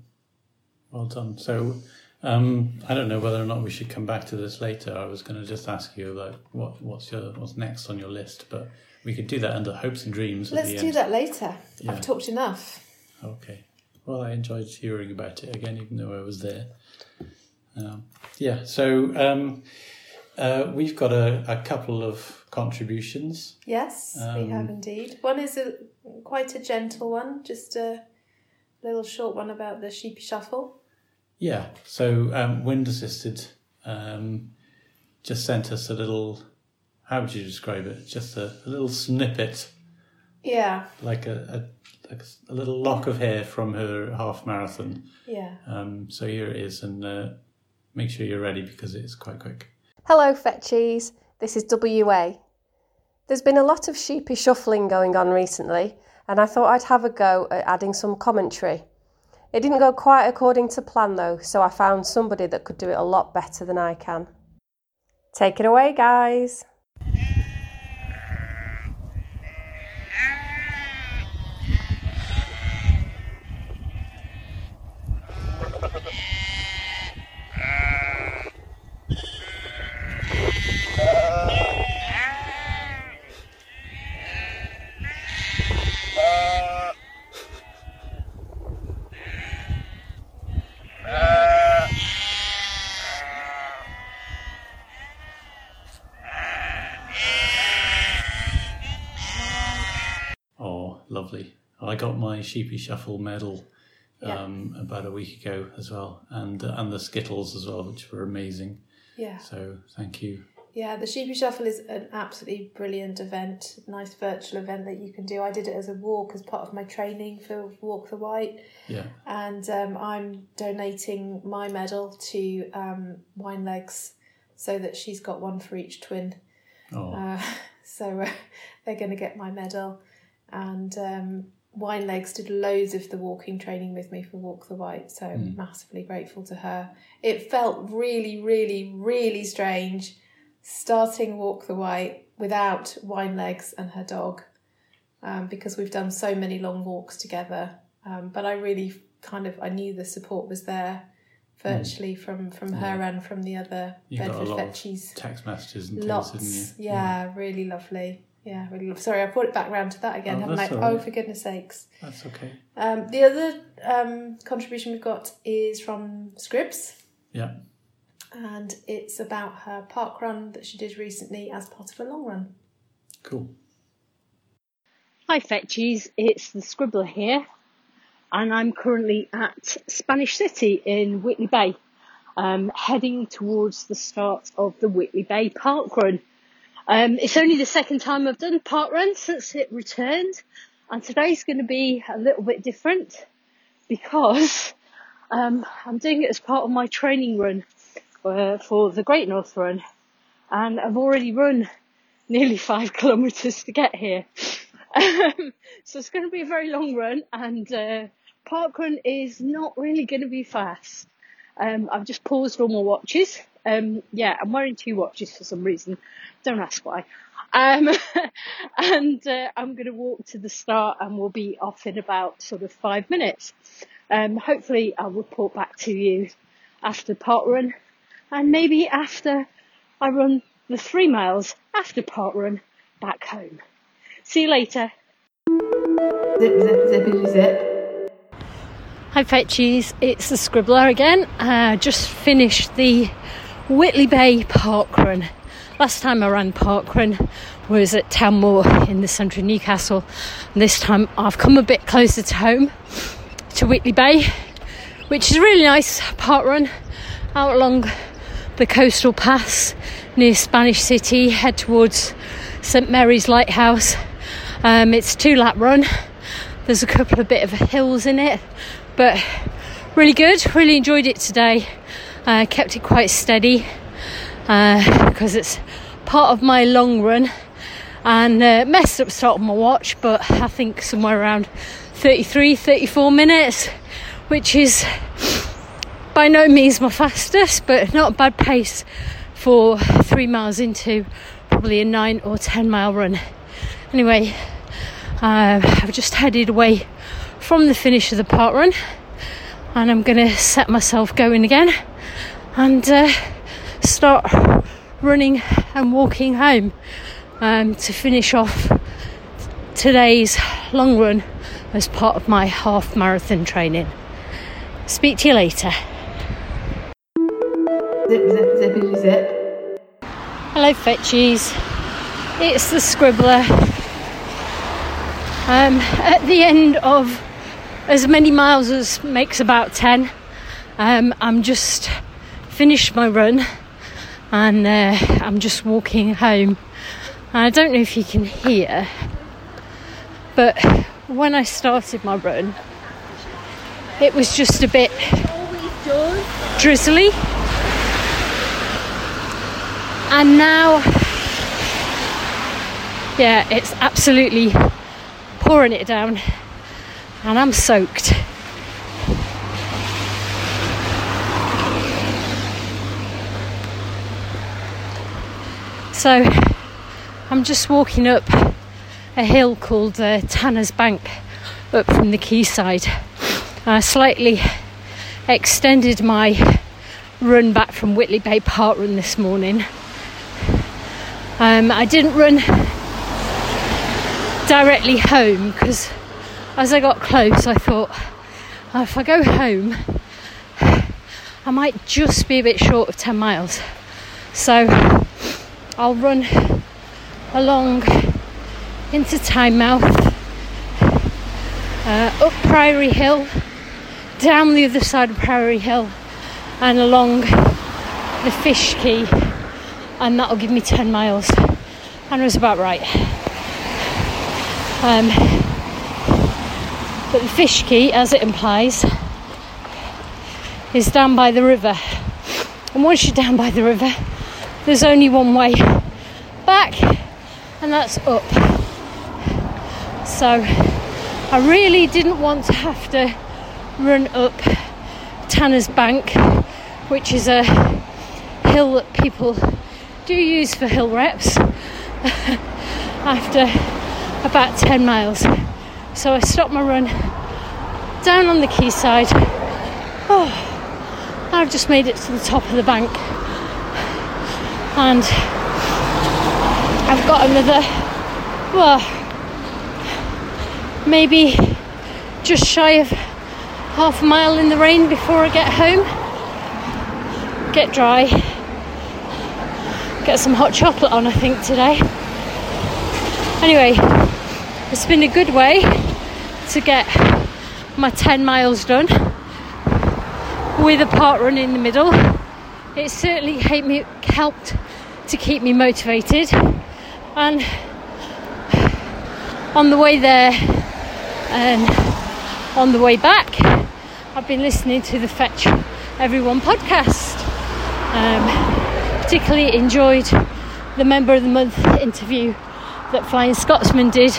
Well done. So, um, I don't know whether or not we should come back to this later. I was going to just ask you like what what's your what's next on your list, but we could do that under hopes and dreams. Let's do end. that later. Yeah. I've talked enough. Okay. Well, I enjoyed hearing about it again, even though I was there. Um, yeah. So um, uh, we've got a, a couple of contributions. Yes, we Um, have indeed. One is a quite a gentle one, just a little short one about the sheepy shuffle. Yeah. So um, wind assisted um, just sent us a little. How would you describe it? Just a, a little snippet, Yeah, like a, a like a little lock of hair from her half marathon. yeah. Um, so here it is, and uh, make sure you're ready because it is quite quick. Hello, Fetchies. This is WA. There's been a lot of sheepy shuffling going on recently, and I thought I'd have a go at adding some commentary. It didn't go quite according to plan though, so I found somebody that could do it a lot better than I can. Take it away, guys. Oh, lovely. I got my Sheepy Shuffle medal Yeah. um, about a week ago as well, and uh, and the Skittles as well, which were amazing. Yeah. So thank you. Yeah, the Sheepy Shuffle is an absolutely brilliant event, nice virtual event that you can do. I did it as a walk as part of my training for Walk the Wight, Yeah, and um, I'm donating my medal to um, Wine Legs so that she's got one for each twin. oh, Uh, <laughs> so uh, <laughs> they're going to get my medal. And um, Wine Legs did loads of the walking training with me for Walk the Wight, so I'm massively grateful to her. It felt really, really, really strange starting Walk the Wight without Wine Legs and her dog um, because we've done so many long walks together. Um, but I really kind of I knew the support was there virtually from from her and from the other you Bedford Fetchies. text messages and things, Lots. you? Yeah, really lovely. Yeah, really lovely. Sorry, I brought it back round to that again, Oh, haven't I? that's Oh, for goodness sakes. That's okay. Um, the other um, contribution we've got is from Scribs, Yeah. and it's about her park run that she did recently as part of a long run. Cool. Hi Fetchies, it's the Scribbler here, and I'm currently at Spanish City in Whitley Bay, um, heading towards the start of the Whitley Bay Park Run. Um, it's only the second time I've done park run since it returned, and today's going to be a little bit different because <laughs> um, I'm doing it as part of my training run uh, for the Great North Run, and I've already run nearly <laughs> five kilometres to get here. <laughs> So it's going to be a very long run, and uh, park run is not really going to be fast. Um, I've just paused all my watches. Um, yeah, I'm wearing two watches for some reason. Don't ask why. Um, <laughs> and uh, I'm going to walk to the start, and we'll be off in about sort of five minutes. Um, hopefully, I'll report back to you after park run, and maybe after I run the three miles after park run back home. See you later. Zip, zip, zippity zip. Hi Fetchies, it's the Scribbler again. Uh, just finished the Whitley Bay Park Run. Last time I ran Park Run was at Town Moor in the centre of Newcastle. And this time I've come a bit closer to home to Whitley Bay, which is a really nice park run out along the coastal pass near Spanish City, head towards St Mary's Lighthouse um, it's two lap run. There's a couple of bit of hills in it, but really good. Really enjoyed it today. Uh, kept it quite steady uh, because it's part of my long run and uh, messed up start on my watch, but I think somewhere around 33, 34 minutes, which is by no means my fastest, but not a bad pace for three miles into probably a nine or ten mile run. Anyway, uh, I've just headed away from the finish of the park run and I'm going to set myself going again and uh, start running and walking home um, to finish off today's long run as part of my half marathon training. Speak to you later. Zip, zip, zippity zip. Hello, Fetchies. It's the Scribbler um, at the end of as many miles as makes about 10, um, I'm just finished my run and uh, I'm just walking home. I don't know if you can hear, but when I started my run, it was just a bit drizzly. And now, yeah, it's absolutely pouring it down, and I'm soaked. So I'm just walking up a hill called uh, Tanner's Bank up from the quayside. I slightly extended my run back from Whitley Bay Park Run this morning. Um, I didn't run directly home because as I got close, I thought oh, if I go home, I might just be a bit short of 10 miles. So I'll run along into Tynemouth, uh, up Priory Hill, down the other side of Priory Hill, and along the Fish Quay, and that'll give me 10 miles. And it was about right. Um, but the fish quay, as it implies, is down by the river. And once you're down by the river, there's only one way back, and that's up. So I really didn't want to have to run up Tanner's Bank, which is a hill that people do use for hill reps <laughs> after about 10 miles. So I stopped my run down on the quayside. Oh, I've just made it to the top of the bank. And I've got another, well, maybe just shy of half a mile in the rain before I get home. Get dry. Get some hot chocolate on, I think, today. Anyway, it's been a good way to get my 10 miles done with a park run in the middle. It certainly helped to keep me motivated. And on the way there and on the way back, I've been listening to the Fetch Everyone podcast. Um, particularly enjoyed the Member of the Month interview that Flying Scotsman did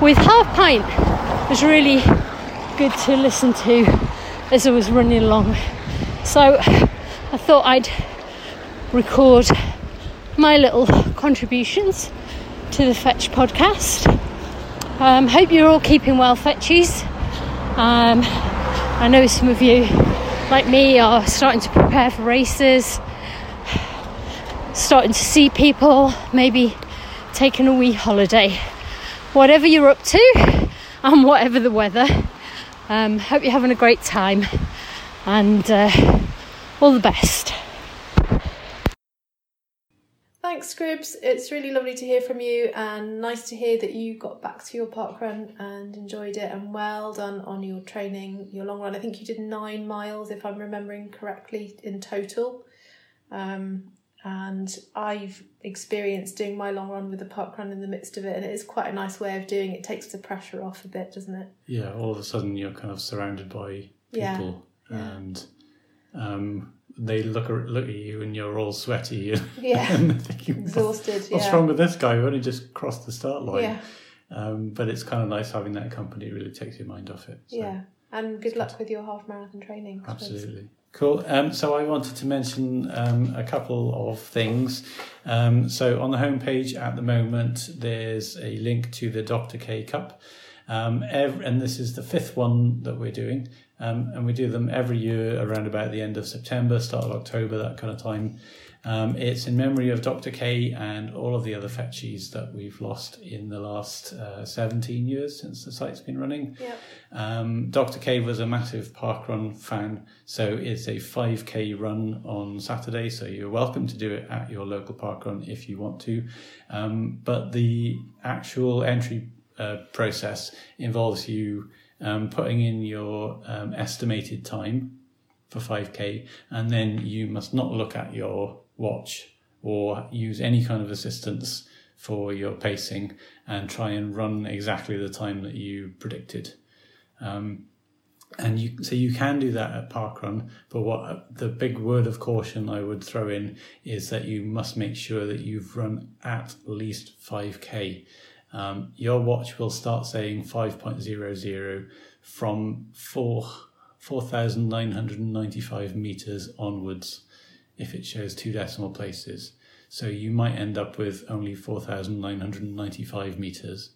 with Half Pint. It was really good to listen to as I was running along. So I thought I'd record my little contributions to the Fetch podcast. Um, hope you're all keeping well, Fetchies. Um, I know some of you, like me, are starting to prepare for races, starting to see people, maybe taking a wee holiday. Whatever you're up to, <laughs> and whatever the weather, um, hope you're having a great time and uh, all the best. Thanks, Scribs. It's really lovely to hear from you and nice to hear that you got back to your park run and enjoyed it. And well done on your training, your long run. I think you did nine miles, if I'm remembering correctly, in total. Um, and I've experienced doing my long run with the park run in the midst of it, and it is quite a nice way of doing it. it Takes the pressure off a bit, doesn't it? Yeah, all of a sudden you're kind of surrounded by people, yeah. And um, they look at, look at you and you're all sweaty <laughs> and, yeah, <laughs> and thinking, exhausted. What's yeah. wrong with this guy who only just crossed the start line? Yeah. Um, but it's kind of nice having that company. It really takes your mind off it. So. Yeah, and good luck with your half marathon training. Absolutely. Cool. Um, so I wanted to mention um, a couple of things. Um, so on the homepage at the moment, there's a link to the Dr. K Cup. Um, every, and this is the fifth one that we're doing. Um, and we do them every year around about the end of September, start of October, that kind of time. Um, it's in memory of Dr. K and all of the other fetchies that we've lost in the last uh, 17 years since the site's been running. Yep. Um, Dr. K was a massive parkrun fan, so it's a 5k run on Saturday, so you're welcome to do it at your local parkrun if you want to. Um, but the actual entry uh, process involves you um, putting in your um, estimated time for 5k, and then you must not look at your watch or use any kind of assistance for your pacing and try and run exactly the time that you predicted. Um, and you so you can do that at parkrun, but what the big word of caution I would throw in is that you must make sure that you've run at least 5k. Um, your watch will start saying 5.00 from 4 4,995 meters onwards if it shows two decimal places. So you might end up with only 4,995 meters.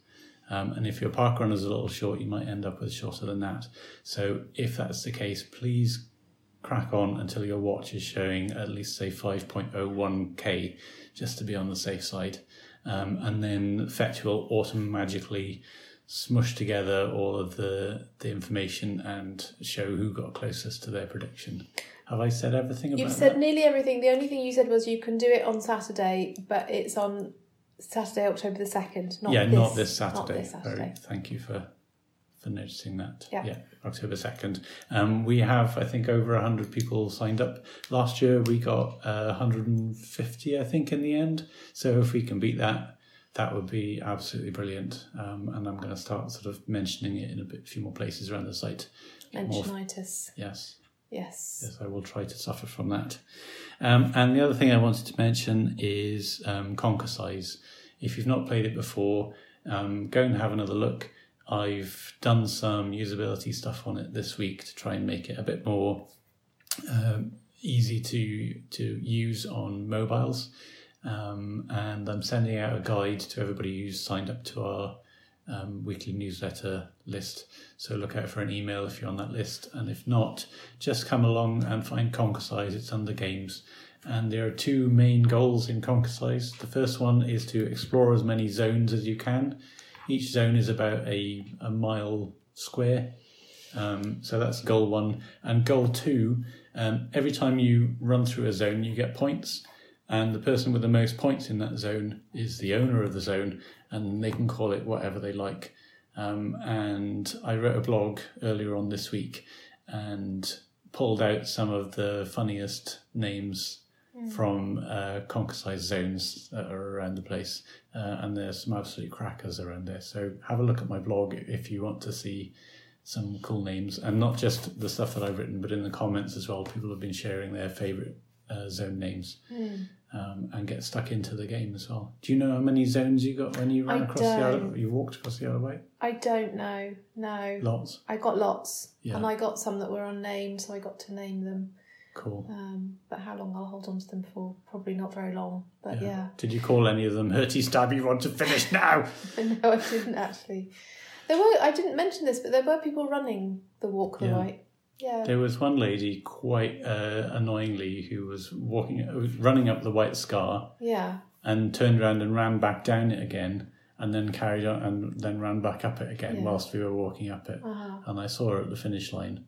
Um, and if your park run is a little short, you might end up with shorter than that. So if that's the case, please crack on until your watch is showing at least say 5.01k just to be on the safe side. Um, and then Fetch will automatically smush together all of the the information and show who got closest to their prediction. Have I said everything You've said that? nearly everything. The only thing you said was you can do it on Saturday, but it's on Saturday, October the second. Not yeah, this, not this Saturday. Not this Saturday. Very, thank you for for noticing that. Yeah, yeah October second. Um, we have I think over hundred people signed up. Last year we got uh, 150, I think, in the end. So if we can beat that, that would be absolutely brilliant. Um, and I'm going to start sort of mentioning it in a bit, few more places around the site. Mentionitis. Yes. Yes. Yes, I will try to suffer from that. Um, and the other thing I wanted to mention is um, Conquercise. If you've not played it before, um, go and have another look. I've done some usability stuff on it this week to try and make it a bit more um, easy to to use on mobiles. Um, and I'm sending out a guide to everybody who's signed up to our um, weekly newsletter list. So look out for an email if you're on that list. And if not, just come along and find Conquercise. It's under games. And there are two main goals in Conquercise. The first one is to explore as many zones as you can. Each zone is about a, a mile square. Um, so that's goal one. And goal two, um, every time you run through a zone, you get points. and the person with the most points in that zone is the owner of the zone, and they can call it whatever they like. Um, and I wrote a blog earlier on this week and pulled out some of the funniest names from uh, conquercise zones that are around the place, uh, and there's some absolute crackers around there. So have a look at my blog if you want to see some cool names, and not just the stuff that I've written, but in the comments as well. People have been sharing their favourite uh, zone names um, and get stuck into the game as well. Do you know how many zones you got when you ran I across the other? don't. You walked across the other way. I don't know. No. Lots. I got lots. Yeah. And I got some that were unnamed, so I got to name them. Cool. Um, but how long I'll hold on to them for? Probably not very long. But yeah. Did you call any of them Hurty Stabby want to finish <laughs> now? no, I didn't actually. There were. I didn't mention this, but there were people running the walk the Yeah. right. Yeah. There was one lady, quite uh, annoyingly, who was walking, was running up the White Scar Yeah. and turned around and ran back down it again, and then carried on and then ran back up it again Yeah. whilst we were walking up it. Uh-huh. And I saw her at the finish line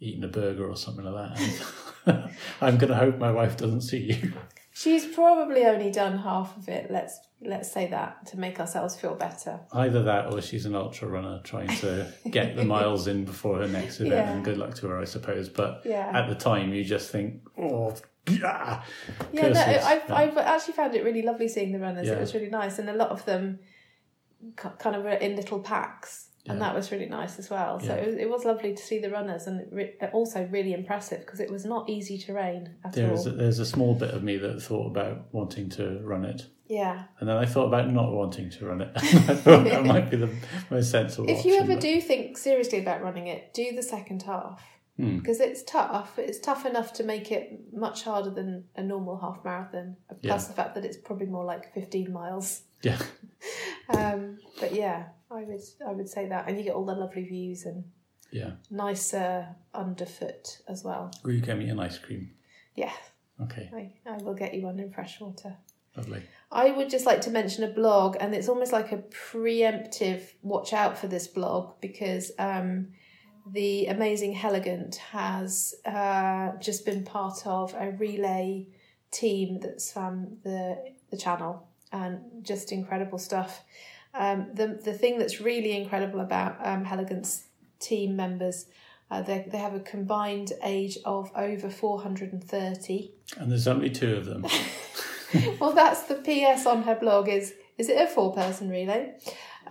eating a burger or something like that. <laughs> I'm going to hope my wife doesn't see you. She's probably only done half of it. Let's let's say that to make ourselves feel better. Either that or she's an ultra runner trying to get the <laughs> miles in before her next event, Yeah. and good luck to her, I suppose. But Yeah. at the time, you just think, oh, yeah. Yeah, no. I've, Yeah. I've actually found it really lovely seeing the runners. Yeah. It was really nice, and a lot of them kind of were in little packs, and that was really nice as well. So Yeah. it, was, it was lovely to see the runners, and re- also really impressive because it was not easy terrain at There's all. a, there's a small bit of me that thought about wanting to run it, Yeah. and then I thought about not wanting to run it. <laughs> I thought that <laughs> might be the most sensible. If you ever but- do think seriously about running it, do the second half. Hmm. Because it's tough. It's tough enough to make it much harder than a normal half marathon. Plus Yeah. the fact that it's probably more like fifteen miles. yeah, <laughs> Um, but yeah, I would I would say that, and you get all the lovely views and yeah, nicer underfoot as well. will you get me an ice cream? Yeah, Okay, I, I will get you one in Freshwater. lovely. I would just like to mention a blog, and it's almost like a preemptive watch out for this blog because um, the amazing Heligant has uh, just been part of a relay team that swam the the channel, and just incredible stuff. Um, the, the thing that's really incredible about um, Heligant's team members, uh, they, they have a combined age of over 430. And there's only two of them. <laughs> well, that's the PS on her blog is, is it a four-person relay?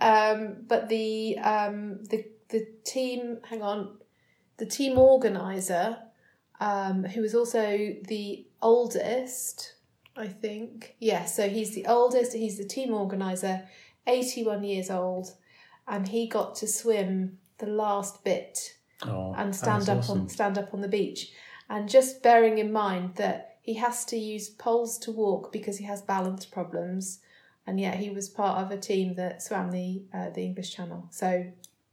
Um, but the, um, the, the team, hang on, the team organiser, um, who is also the oldest, I think. Yes, yeah, so he's the oldest, he's the team organiser, 81 years old, and he got to swim the last bit oh, and stand up awesome. on stand up on the beach. And just bearing in mind that he has to use poles to walk because he has balance problems, and yet he was part of a team that swam the uh, the English Channel. So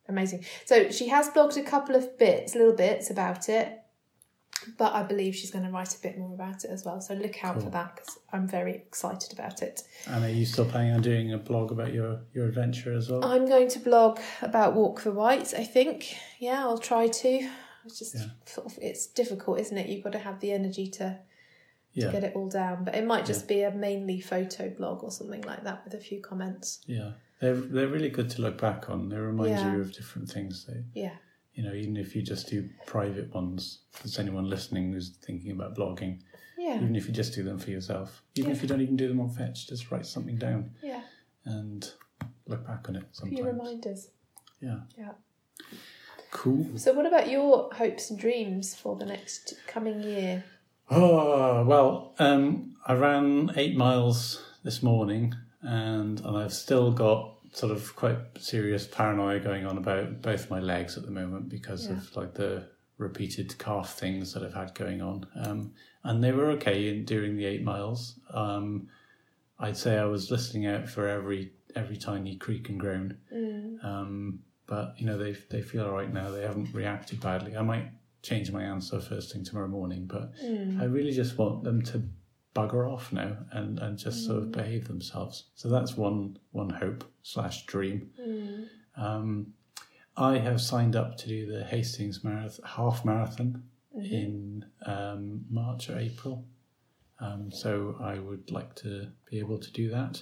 amazing. So she has blogged a couple of bits, little bits about it but I believe she's going to write a bit more about it as well so look out for that because I'm very excited about it And are you still planning on doing a blog about your, your adventure as well? I'm going to blog about Walk the Wight. I think. Yeah, I'll try to. It's just Yeah. sort of it's difficult, isn't it? You've got to have the energy to yeah, get it all down. But it might just be a mainly photo blog or something like that with a few comments. yeah. They're, they're really good to look back on. They remind Yeah. you of different things. They, Yeah. You know, even if you just do private ones, if there's anyone listening who's thinking about blogging, Yeah. even if you just do them for yourself, even Yeah. if you don't even do them on Fetch, just write something down Yeah. and look back on it A few sometimes. reminders. Yeah, Yeah. cool. So what about your hopes and dreams for the next coming year? Oh well, um, I ran eight miles this morning, and and I've still got sort of quite serious paranoia going on about both my legs at the moment because of like the repeated calf things that I've had going on. Um, and they were okay in, during the eight miles. Um, I'd say I was listening out for every every tiny creak and groan. Um, but you know they they feel all right now. They haven't reacted badly. I might change my answer first thing tomorrow morning, but I really just want them to bugger off now and, and just sort of behave themselves. So that's one one hope slash dream. Um, I have signed up to do the Hastings marathon, half marathon in um, March or April. Um, so I would like to be able to do that.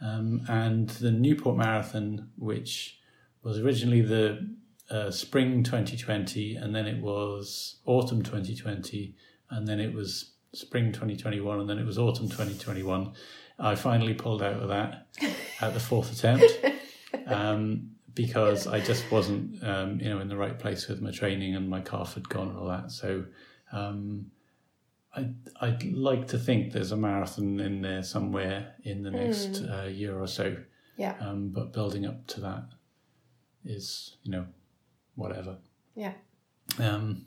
Um, and the Newport Marathon, which was originally the uh, spring 2020, and then it was autumn 2020, and then it was spring 2021, and then it was autumn 2021. I finally pulled out of that <laughs> at the fourth attempt um, because I just wasn't, um, you know, in the right place with my training, and my calf had gone and all that. So um, I, I'd like to think there's a marathon in there somewhere in the next uh, year or so. Yeah. Um, but building up to that is, you know, whatever. Yeah. Um,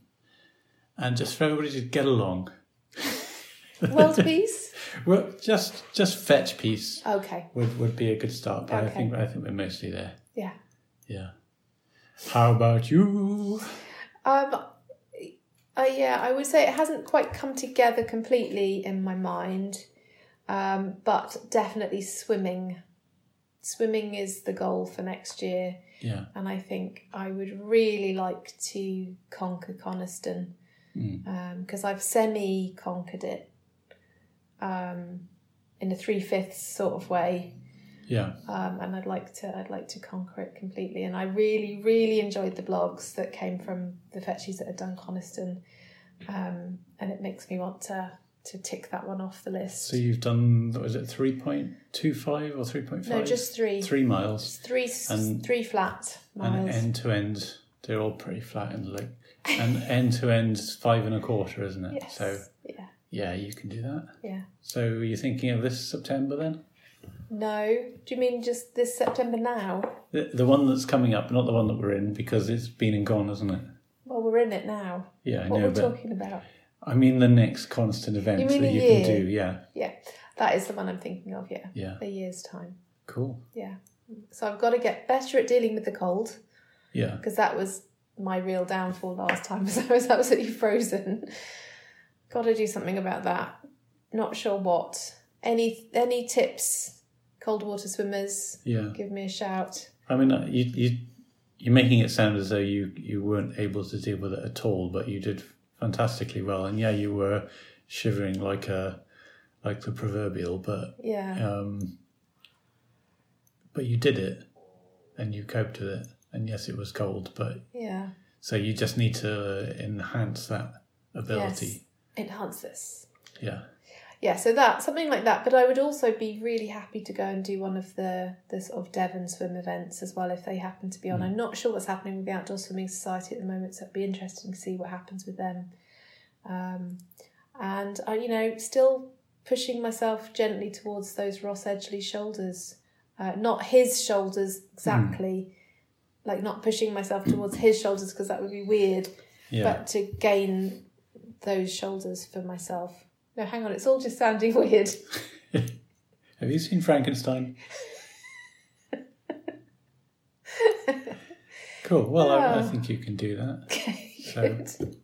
and just for everybody to get along. World peace? <laughs> Well, just just fetch peace Okay. would, would be a good start. But I think I think we're mostly there. Yeah. Yeah. How about you? Um, uh, yeah, I would say it hasn't quite come together completely in my mind, um, but definitely swimming. Swimming is the goal for next year, Yeah. and I think I would really like to conquer Coniston because I've semi conquered it um, in a three fifths sort of way Yeah. um, and I'd like to I'd like to conquer it completely. And I really really enjoyed the blogs that came from the fetchies that had done Coniston, um, and it makes me want to to tick that one off the list. So you've done was it three point two five or three point five? no, just three, three miles. three, And- three flat And miles. end to end, they're all pretty flat in the lake. And end to end, five and a quarter, isn't it? yes. So yeah, yeah, you can do that. yeah. So you're thinking of this September then? No, do you mean just this September now? The, the one that's coming up, not the one that we're in, because it's been and gone, isn't it? Well, we're in it now. Yeah, I What know, we're but talking about? I mean the next Coniston event You that you year? can do. Yeah, Yeah, that is the one I'm thinking of. Yeah, yeah, a year's time. cool. Yeah. So I've got to get better at dealing with the cold. Yeah, because that was my real downfall last time <laughs> was I was absolutely frozen. Got to do something about that. Not sure what. Any any tips, cold water swimmers? yeah. Give me a shout. I mean, uh, you you you're making it sound as though you you weren't able to deal with it at all, but you did fantastically well. And yeah, you were shivering like a like the proverbial, but Yeah, um, but you did it, and you coped with it. And yes, it was cold, but yeah. so you just need to enhance that Yes. Enhance this. Yeah, Yeah, so that something like that. But I would also be really happy to go and do one of the the sort of Devon swim events as well if they happen to be on. I'm not sure what's happening with the Outdoor Swimming Society at the moment, so it'd be interesting to see what happens with them. Um, and I, you know, still pushing myself gently towards those Ross Edgley shoulders, uh, not his shoulders exactly, like not pushing myself towards his shoulders because that would be weird, yeah. but to gain those shoulders for myself. No, hang on, it's all just sounding <laughs> weird. <laughs> Have you seen Frankenstein? <laughs> cool. Well, I, I Oh. think you can do that. Okay, So- good.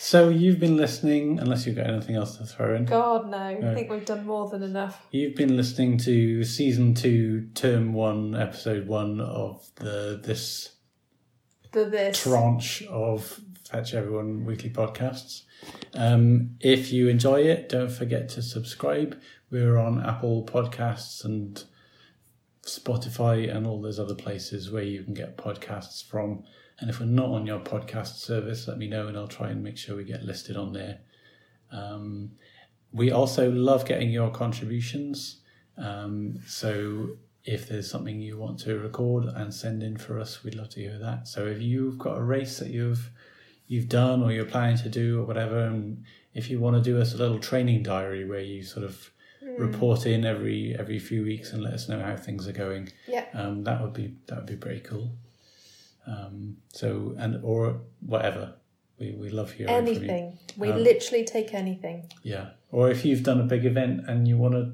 So you've been listening, unless you've got anything else to throw in. God, no. I think we've done more than enough. You've been listening to season two, term one, episode one of the this The this. tranche of Fetch Everyone weekly podcasts. Um, if you enjoy it, don't forget to subscribe. We're on Apple Podcasts and Spotify and all those other places where you can get podcasts from. And if we're not on your podcast service, let me know and I'll try and make sure we get listed on there. Um, we also love getting your contributions. Um, so if there's something you want to record and send in for us, we'd love to hear that. So if you've got a race that you've you've done or you're planning to do or whatever, and if you want to do us a little training diary where you sort of report in every every few weeks and let us know how things are going, Yeah. um, that would be that would be pretty cool. Um, so and or whatever, we we love hearing from you. Anything. We Um, literally take anything. Yeah. Or if you've done a big event and you want to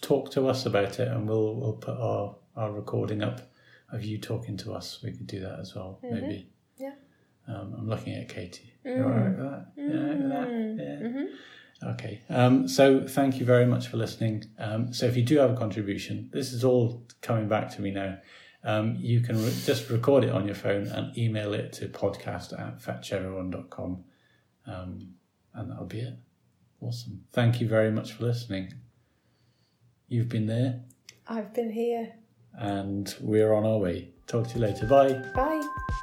talk to us about it, and we'll we'll put our our recording up of you talking to us. We could do that as well, maybe. Um, I'm looking at Katie. You all right with that? Yeah, with that? Yeah. Okay. Um, so thank you very much for listening. Um, so if you do have a contribution, this is all coming back to me now. Um, you can re- just record it on your phone and email it to podcast at fetcheveryone.com. Um, and that'll be it. Awesome. Thank you very much for listening. You've been there, I've been here. and we're on our way. Talk to you later. Bye. Bye.